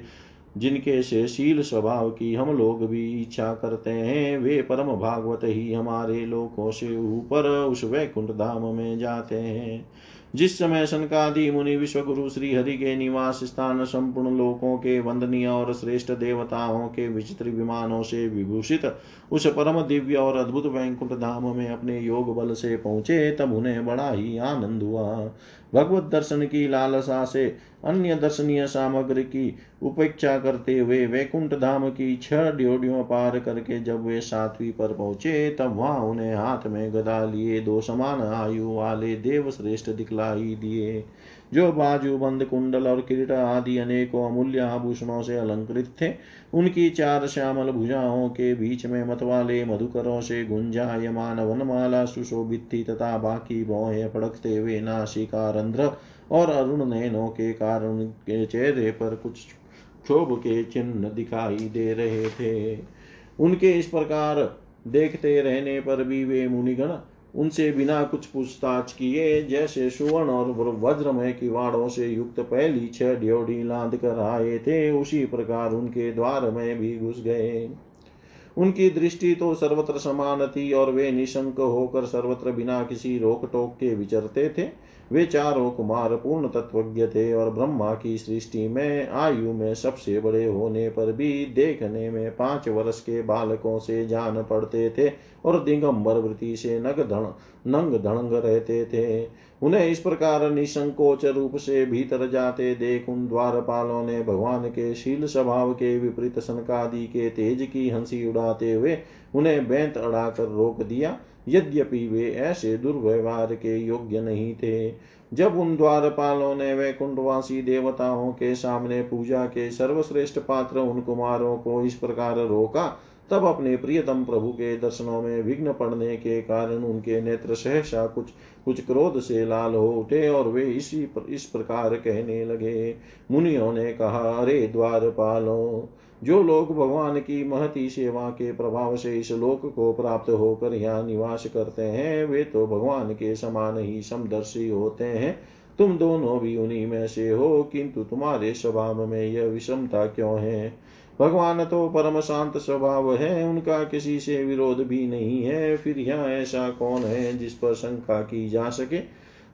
[SPEAKER 1] जिनके से शील स्वभाव की हम लोग भी इच्छा करते हैं, वे परम भागवत ही हमारे लोकों से ऊपर उस वैकुंठ धाम में जाते हैं। जिस समय सनकादि मुनि विश्व गुरु श्री हरि के निवास स्थान संपूर्ण लोकों के वंदनीय और श्रेष्ठ देवताओं के विचित्र विमानों से विभूषित, उस परम दिव्य और अद्भुत वैकुंठ धाम में अपने योग बल से पहुँचे, तब उन्हें बड़ा ही आनंद हुआ। भगवत दर्शन की लालसा से अन्य दर्शनीय सामग्री की उपेक्षा करते हुए वैकुंठ धाम की छह ड्योडियों पार करके जब वे सातवीं पर पहुँचे, तब वहाँ उन्हें हाथ में गदा लिए दो समान आयु वाले देव श्रेष्ठ दिखलाई दिए। जो बाजू बंद कुंडल और किरीट आदि अनेकों अमूल्य आभूषणों से अलंकृत थे, उनकी चार श्यामल भुजाओं के बीच में मतवाले मधुकरों से गुंजायमान वनमाला सुशोभित थी तथा बाकी भौहें फड़कते हुए नासिका रंध्र और अरुण नयनों के कारण के चेहरे पर कुछ क्षोभ के चिन्ह दिखाई दे रहे थे। उनके इस प्रकार देखते रहने पर भी वे मुनिगण उनसे बिना कुछ पूछताछ किए, जैसे सुवर्ण और वज्रमय किवाड़ों से युक्त पहली छह ड्योढ़ी लाद कर आए थे, उसी प्रकार उनके द्वार में भी घुस गए। उनकी दृष्टि तो सर्वत्र समान थी और वे निशंक होकर सर्वत्र बिना किसी रोक टोक के विचरते थे। वे चारों कुमार पूर्ण तत्वज्ञ थे और ब्रह्मा की सृष्टि में, आयु में सबसे बड़े होने पर भी देखने में पाँच वर्ष के बालकों से जान पड़ते थे और दिगंबर वृत्ति से नग धन नंग धड़ंग रहते थे। उन्हें इस प्रकार निसंकोच रूप से भीतर जाते देख उन द्वारपालों ने भगवान के शील स्वभाव के विपरीत सनकादि के तेज की हँसी उड़ाते हुए उन्हें बैंत अड़ाकर रोक दिया यद्यपि वे ऐसे दुर्व्यवहार के योग्य नहीं थे। जब उन द्वारपालों ने वैकुंठवासी देवताओं के सामने पूजा के सर्वश्रेष्ठ पात्र उन कुमारों को इस प्रकार रोका, तब अपने प्रियतम प्रभु के दर्शनों में विघ्न पड़ने के कारण उनके नेत्र सहसा कुछ कुछ क्रोध से लाल हो उठे और वे इसी पर, इस प्रकार कहने लगे। मुनियों ने कहा अरे द्वार पालो जो लोग भगवान की महती सेवा के प्रभाव से इस लोक को प्राप्त होकर यहाँ निवास करते हैं वे तो भगवान के समान ही समदर्शी होते हैं। तुम दोनों भी उन्हीं में से हो किंतु तुम्हारे स्वभाव में यह विषमता क्यों है? भगवान तो परम शांत स्वभाव है, उनका किसी से विरोध भी नहीं है। फिर यहाँ ऐसा कौन है जिस पर शंका की जा सके?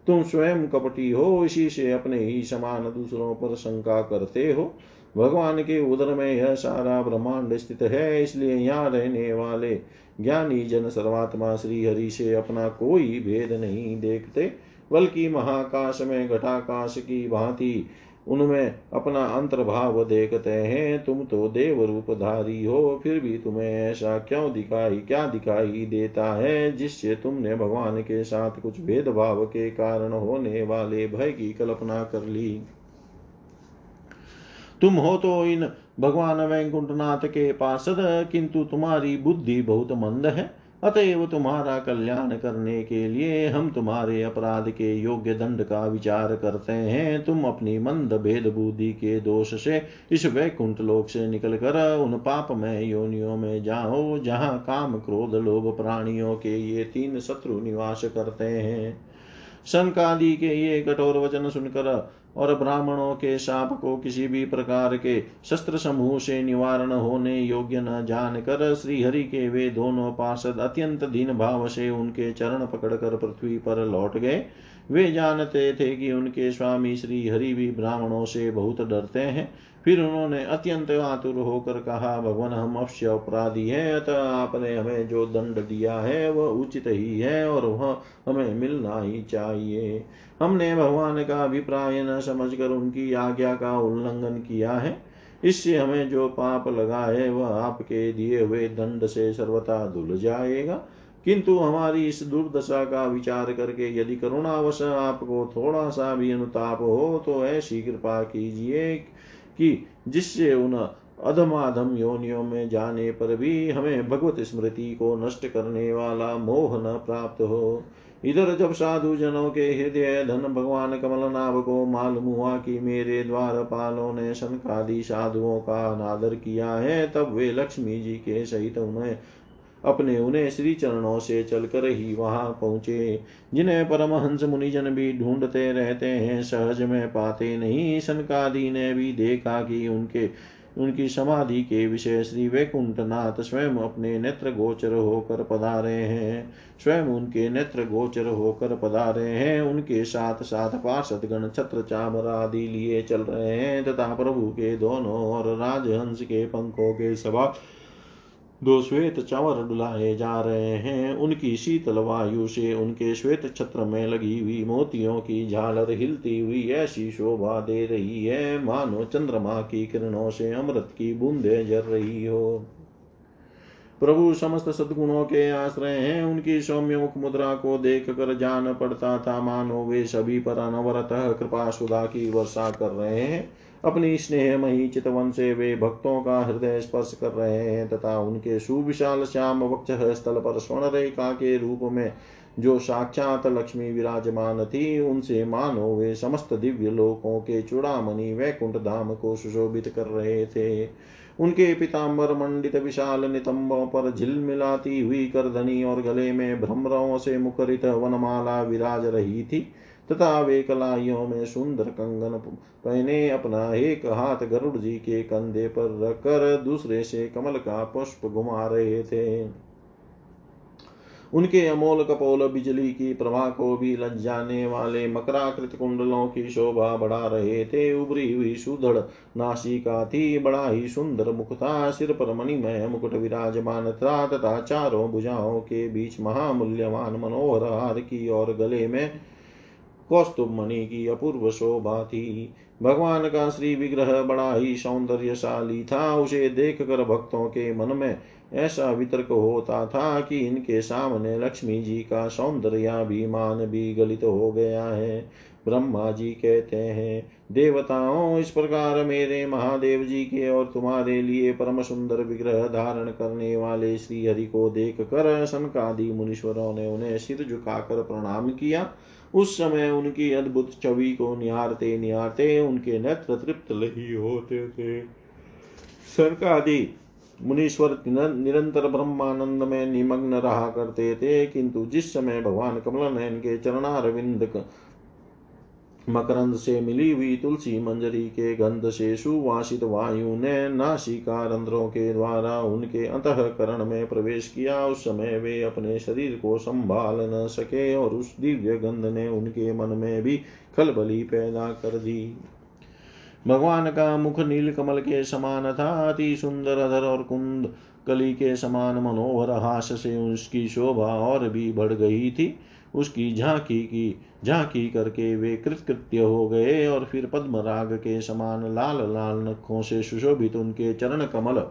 [SPEAKER 1] तुम स्वयं कपटी हो, इसी से अपने ही समान दूसरों पर शंका करते हो। भगवान के उदर में यह सारा ब्रह्मांड स्थित है, इसलिए यहाँ रहने वाले ज्ञानी जन सर्वात्मा श्री हरि से अपना कोई भेद नहीं देखते। बल्कि महाकाश में घटाकाश की भांति उनमें अपना अंतर्भाव देखते हैं। तुम तो देव रूपधारी हो, फिर भी तुम्हें ऐसा क्यों दिखाई, क्या दिखाई देता है, जिससे तुमने भगवान के साथ कुछ भेदभाव के कारण होने वाले भय की कल्पना कर ली? तुम हो तो इन भगवान वैकुंठनाथ के पार्षद, किंतु तुम्हारी बुद्धि बहुत मंद है। अतएव तुम्हारा कल्याण करने के लिए हम तुम्हारे अपराध के योग्य दंड का विचार करते हैं। तुम अपनी मंद भेद बुद्धि के दोष से इस वैकुंठ लोक से निकलकर उन पाप में योनियों में जाओ, जहाँ काम क्रोध लोभ प्राणियों के ये तीन शत्रु निवास करते हैं। शनकादि के ये कठोर वचन सुनकर और ब्राह्मणों के साप को किसी भी प्रकार के शस्त्र समूह से निवारण होने योग्य न जानकर श्री हरि के वे दोनों पार्षद अत्यंत दीन भाव से उनके चरण पकड़कर पृथ्वी पर लौट गए। वे जानते थे कि उनके स्वामी श्री हरि भी ब्राह्मणों से बहुत डरते हैं। फिर उन्होंने अत्यंत आतुर होकर कहा, भगवान, हम अवश्य अपराधी है, अतः आपने हमें जो दंड दिया है, वह उचित ही है और वह हमें मिलना ही चाहिए। हमने भगवान का अभिप्राय न समझकर उनकी आज्ञा का उल्लंघन किया है। इससे हमें जो पाप लगा है, वह आपके दिए हुए दंड से सर्वथा धुल जाएगा। किंतु हमारी इस दुर्दशा का विचार करके यदि करुणावश आपको थोड़ा सा भी अनुताप हो तो ऐसी कृपा कीजिए कि जिससे उन अधमाधम योनियों में जाने पर भी हमें भगवत स्मृति को नष्ट करने वाला मोह न प्राप्त हो। इधर जब साधु जनों के हृदय धन भगवान कमलनाभ को मालूम हुआ कि मेरे द्वार पालों ने शनकादि साधुओं का अनादर किया है, तब वे लक्ष्मी जी के सहित उन्हें अपने उन्हें श्री चरणों से चलकर ही वहाँ पहुँचे। जिन्हें परमहंस मुनिजन भी ढूंढते रहते हैं, सहज में पाते नहीं। सनकादि ने भी देखा कि उनके, उनकी समाधि के विषय श्री वैकुंठ नाथ स्वयं अपने नेत्र गोचर होकर पधारे हैं। स्वयं उनके नेत्र गोचर होकर पधारे हैं। उनके साथ साथ पार्षद गण छत्र चामर आदि लिए चल रहे हैं। तथा प्रभु के दोनों और राजहंस के पंखों के सभा दो श्वेत चंवर डुलाए जा रहे हैं। उनकी शीतल वायु से उनके श्वेत छत्र में लगी हुई मोतियों की झालर हिलती हुई ऐसी शोभा दे रही है। मानो चंद्रमा की किरणों से अमृत की बूंदे जर रही हो। प्रभु समस्त सद्गुणों के आश्रय हैं। उनकी सौम्य मुख मुद्रा को देख कर जान पड़ता था। मानो वे सभी पर अनवरत कृपा सुधा की वर्षा कर रहे हैं। अपनी स्नेहमयी चितवन से वे भक्तों का हृदय स्पर्श कर रहे हैं तथा उनके सुविशाल श्याम वक्ष स्थल पर स्वर्ण रेखा के रूप में जो साक्षात लक्ष्मी विराजमान थी, उनसे मानो वे समस्त दिव्य लोकों के चूड़ामणि वैकुंठ धाम को सुशोभित कर रहे थे। उनके पिताम्बर मंडित विशाल नितंबों पर झिलमिलाती हुई करधनी और गले में भ्रमरों से मुखरित वनमाला विराज रही थी। तथा वे कलाइयों में सुंदर कंगन पहने अपना एक हाथ गरुड़ जी के कंधे पर रखकर दूसरे से कमल का पुष्प घुमा रहे थे। उनके अमोल कपोल बिजली की प्रभा को भी लज जाने वाले मकराकृत कुंडलों की शोभा बढ़ा रहे थे। उभरी हुई सुदृढ़ नासिका थी बड़ा ही सुंदर मुख था। सिर पर मणिमय मुकुट विराजमान था तथा चारों भुजाओं के बीच महामूल्यवान मनोहर हार की और गले में कौस्तुभ मणि की अपूर्व शोभा थी। भगवान का श्री विग्रह बड़ा ही सौंदर्यशाली था। उसे देख कर भक्तों के मन में ऐसा वितर्क होता था कि इनके सामने लक्ष्मी जी का सौंदर्याभिमान भी गलित हो गया है। ब्रह्मा जी कहते हैं, देवताओं, इस प्रकार मेरे महादेव जी के और तुम्हारे लिए परम सुंदर विग्रह धारण करने वाले श्री हरि को देख कर सनकादि मुनीश्वरों ने उन्हें सिर झुकाकर प्रणाम किया। उस समय उनकी अद्भुत छवि को निहारते निहारते उनके नेत्र तृप्त नहीं होते थे। सरकादि मुनीश्वर निरंतर ब्रह्मानंद में निमग्न रहा करते थे, किंतु जिस समय भगवान कमलनयन के चरणारविंद मकरंद से मिली हुई तुलसी मंजरी के गंध से सुवासित वायु ने नासिका रंध्रों के द्वारा उनके अंतकरण में प्रवेश किया। उस समय वे अपने शरीर को संभाल न सके और उस दिव्य गंध ने उनके मन में भी खलबली पैदा कर दी। भगवान का मुख नील कमल के समान था, अति सुंदर अधर और कुंद कली के समान मनोहर हास से उसकी शोभा और भी बढ़ गई थी। उसकी झांकी की, झांकी करके वे कृतकृत्य हो गए और फिर पद्मराग के समान लाल लाल नखों से सुशोभित उनके चरण कमल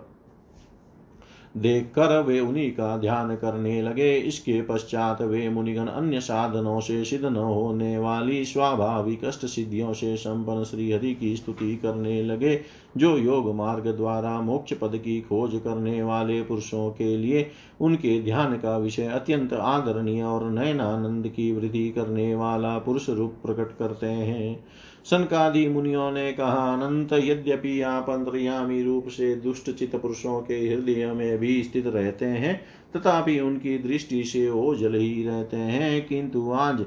[SPEAKER 1] देख कर वे उन्हीं का ध्यान करने लगे। इसके पश्चात वे मुनिगण अन्य साधनों से सिद्ध न होने वाली स्वाभाविक कष्ट सिद्धियों से संपन्न श्रीहरि की स्तुति करने लगे, जो योग मार्ग द्वारा मोक्ष पद की खोज करने वाले पुरुषों के लिए उनके ध्यान का विषय अत्यंत आदरणीय और नयनानंद की वृद्धि करने वाला पुरुष रूप प्रकट करते हैं। सनकादि मुनियों ने कहा, अनंत यद्यपि आप अंतर्यामी रूप से दुष्ट चित पुरुषों के हृदय में भी स्थित रहते हैं, तथापि उनकी दृष्टि से ओझल ही रहते हैं, किंतु आज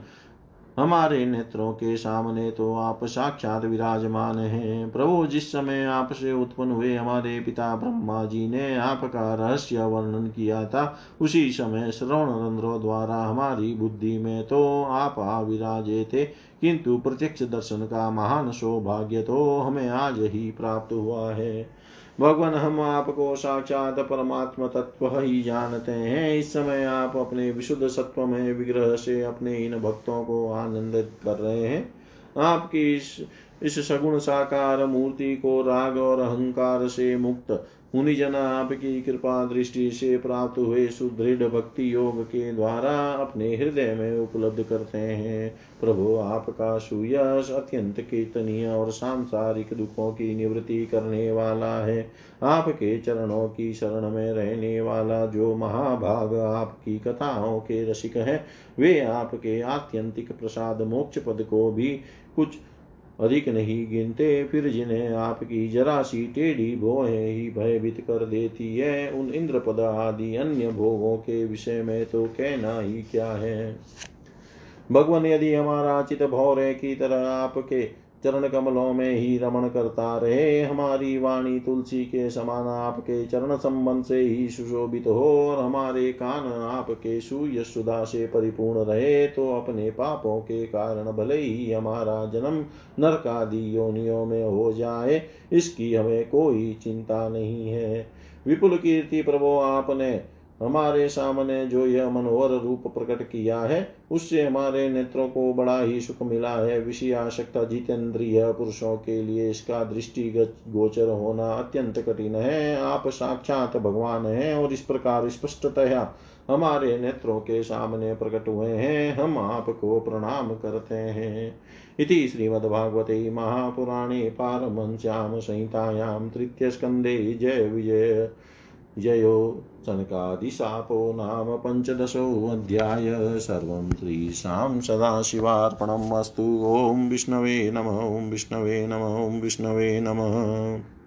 [SPEAKER 1] हमारे नेत्रों के सामने तो आप साक्षात विराजमान हैं। प्रभु, जिस समय आपसे उत्पन्न हुए हमारे पिता ब्रह्मा जी ने आपका रहस्य वर्णन किया था, उसी समय श्रवण रंध्रों द्वारा हमारी बुद्धि में तो आप विराजे थे। किंतु प्रत्यक्ष दर्शन का महान सौभाग्य तो हमें आज ही प्राप्त हुआ है। भगवान, हम आपको साक्षात परमात्म तत्व ही जानते हैं। इस समय आप अपने विशुद्ध सत्व में विग्रह से अपने इन भक्तों को आनंदित कर रहे हैं। आपकी इस इस सगुण साकार मूर्ति को राग और अहंकार से मुक्त। मुनिजन आपकी कृपा दृष्टि से प्राप्त हुए सुदृढ़ भक्ति योग के द्वारा अपने हृदय में उपलब्ध करते हैं। प्रभु, आपका सुयश अत्यंत कीर्तनीय और सांसारिक दुखों की निवृत्ति करने वाला है। आपके चरणों की शरण में रहने वाला जो महाभाग आपकी कथाओं के रसिक है, वे आपके आत्यंतिक प्रसाद मोक्ष पद को भी कुछ अधिक नहीं गिनते, फिर जिन्हें आपकी जरा सी टेढ़ी भोहें ही भयभीत कर देती है, उन इंद्रपद आदि अन्य भोगों के विषय में तो कहना ही क्या है? भगवान, यदि हमारा चित भौरे की तरह आपके चरण कमलों में ही रमण करता रहे। हमारी वाणी तुलसी के समान आपके चरण संबंध से ही सुशोभित हो और हमारे कान आपके सुधा से परिपूर्ण रहे तो अपने पापों के कारण भले ही हमारा जन्म नरकादि योनियों में हो जाए, इसकी हमें कोई चिंता नहीं है। विपुल कीर्ति प्रभो आपने हमारे सामने जो यह मनोहर रूप प्रकट किया है, उससे हमारे नेत्रों को बड़ा ही सुख मिला है। विषयाशक्त जितेंद्रिय पुरुषों के लिए इसका दृष्टि गोचर होना अत्यंत कठिन है। आप साक्षात भगवान हैं और इस प्रकार स्पष्टतया हमारे नेत्रों के सामने प्रकट हुए हैं। हम आपको प्रणाम करते हैं। इति श्रीमद्भागवते महापुराणे पारमश्याम संहितायां तृतीयस्कन्धे जय विजय। जयो सनकादिशापो नाम पञ्चदशोऽध्याय सर्वं त्रीशां सदाशिवार्पणम् अस्तु। ॐ विष्णवे नम, ॐ विष्णवे नम, ॐ विष्णवे नमः।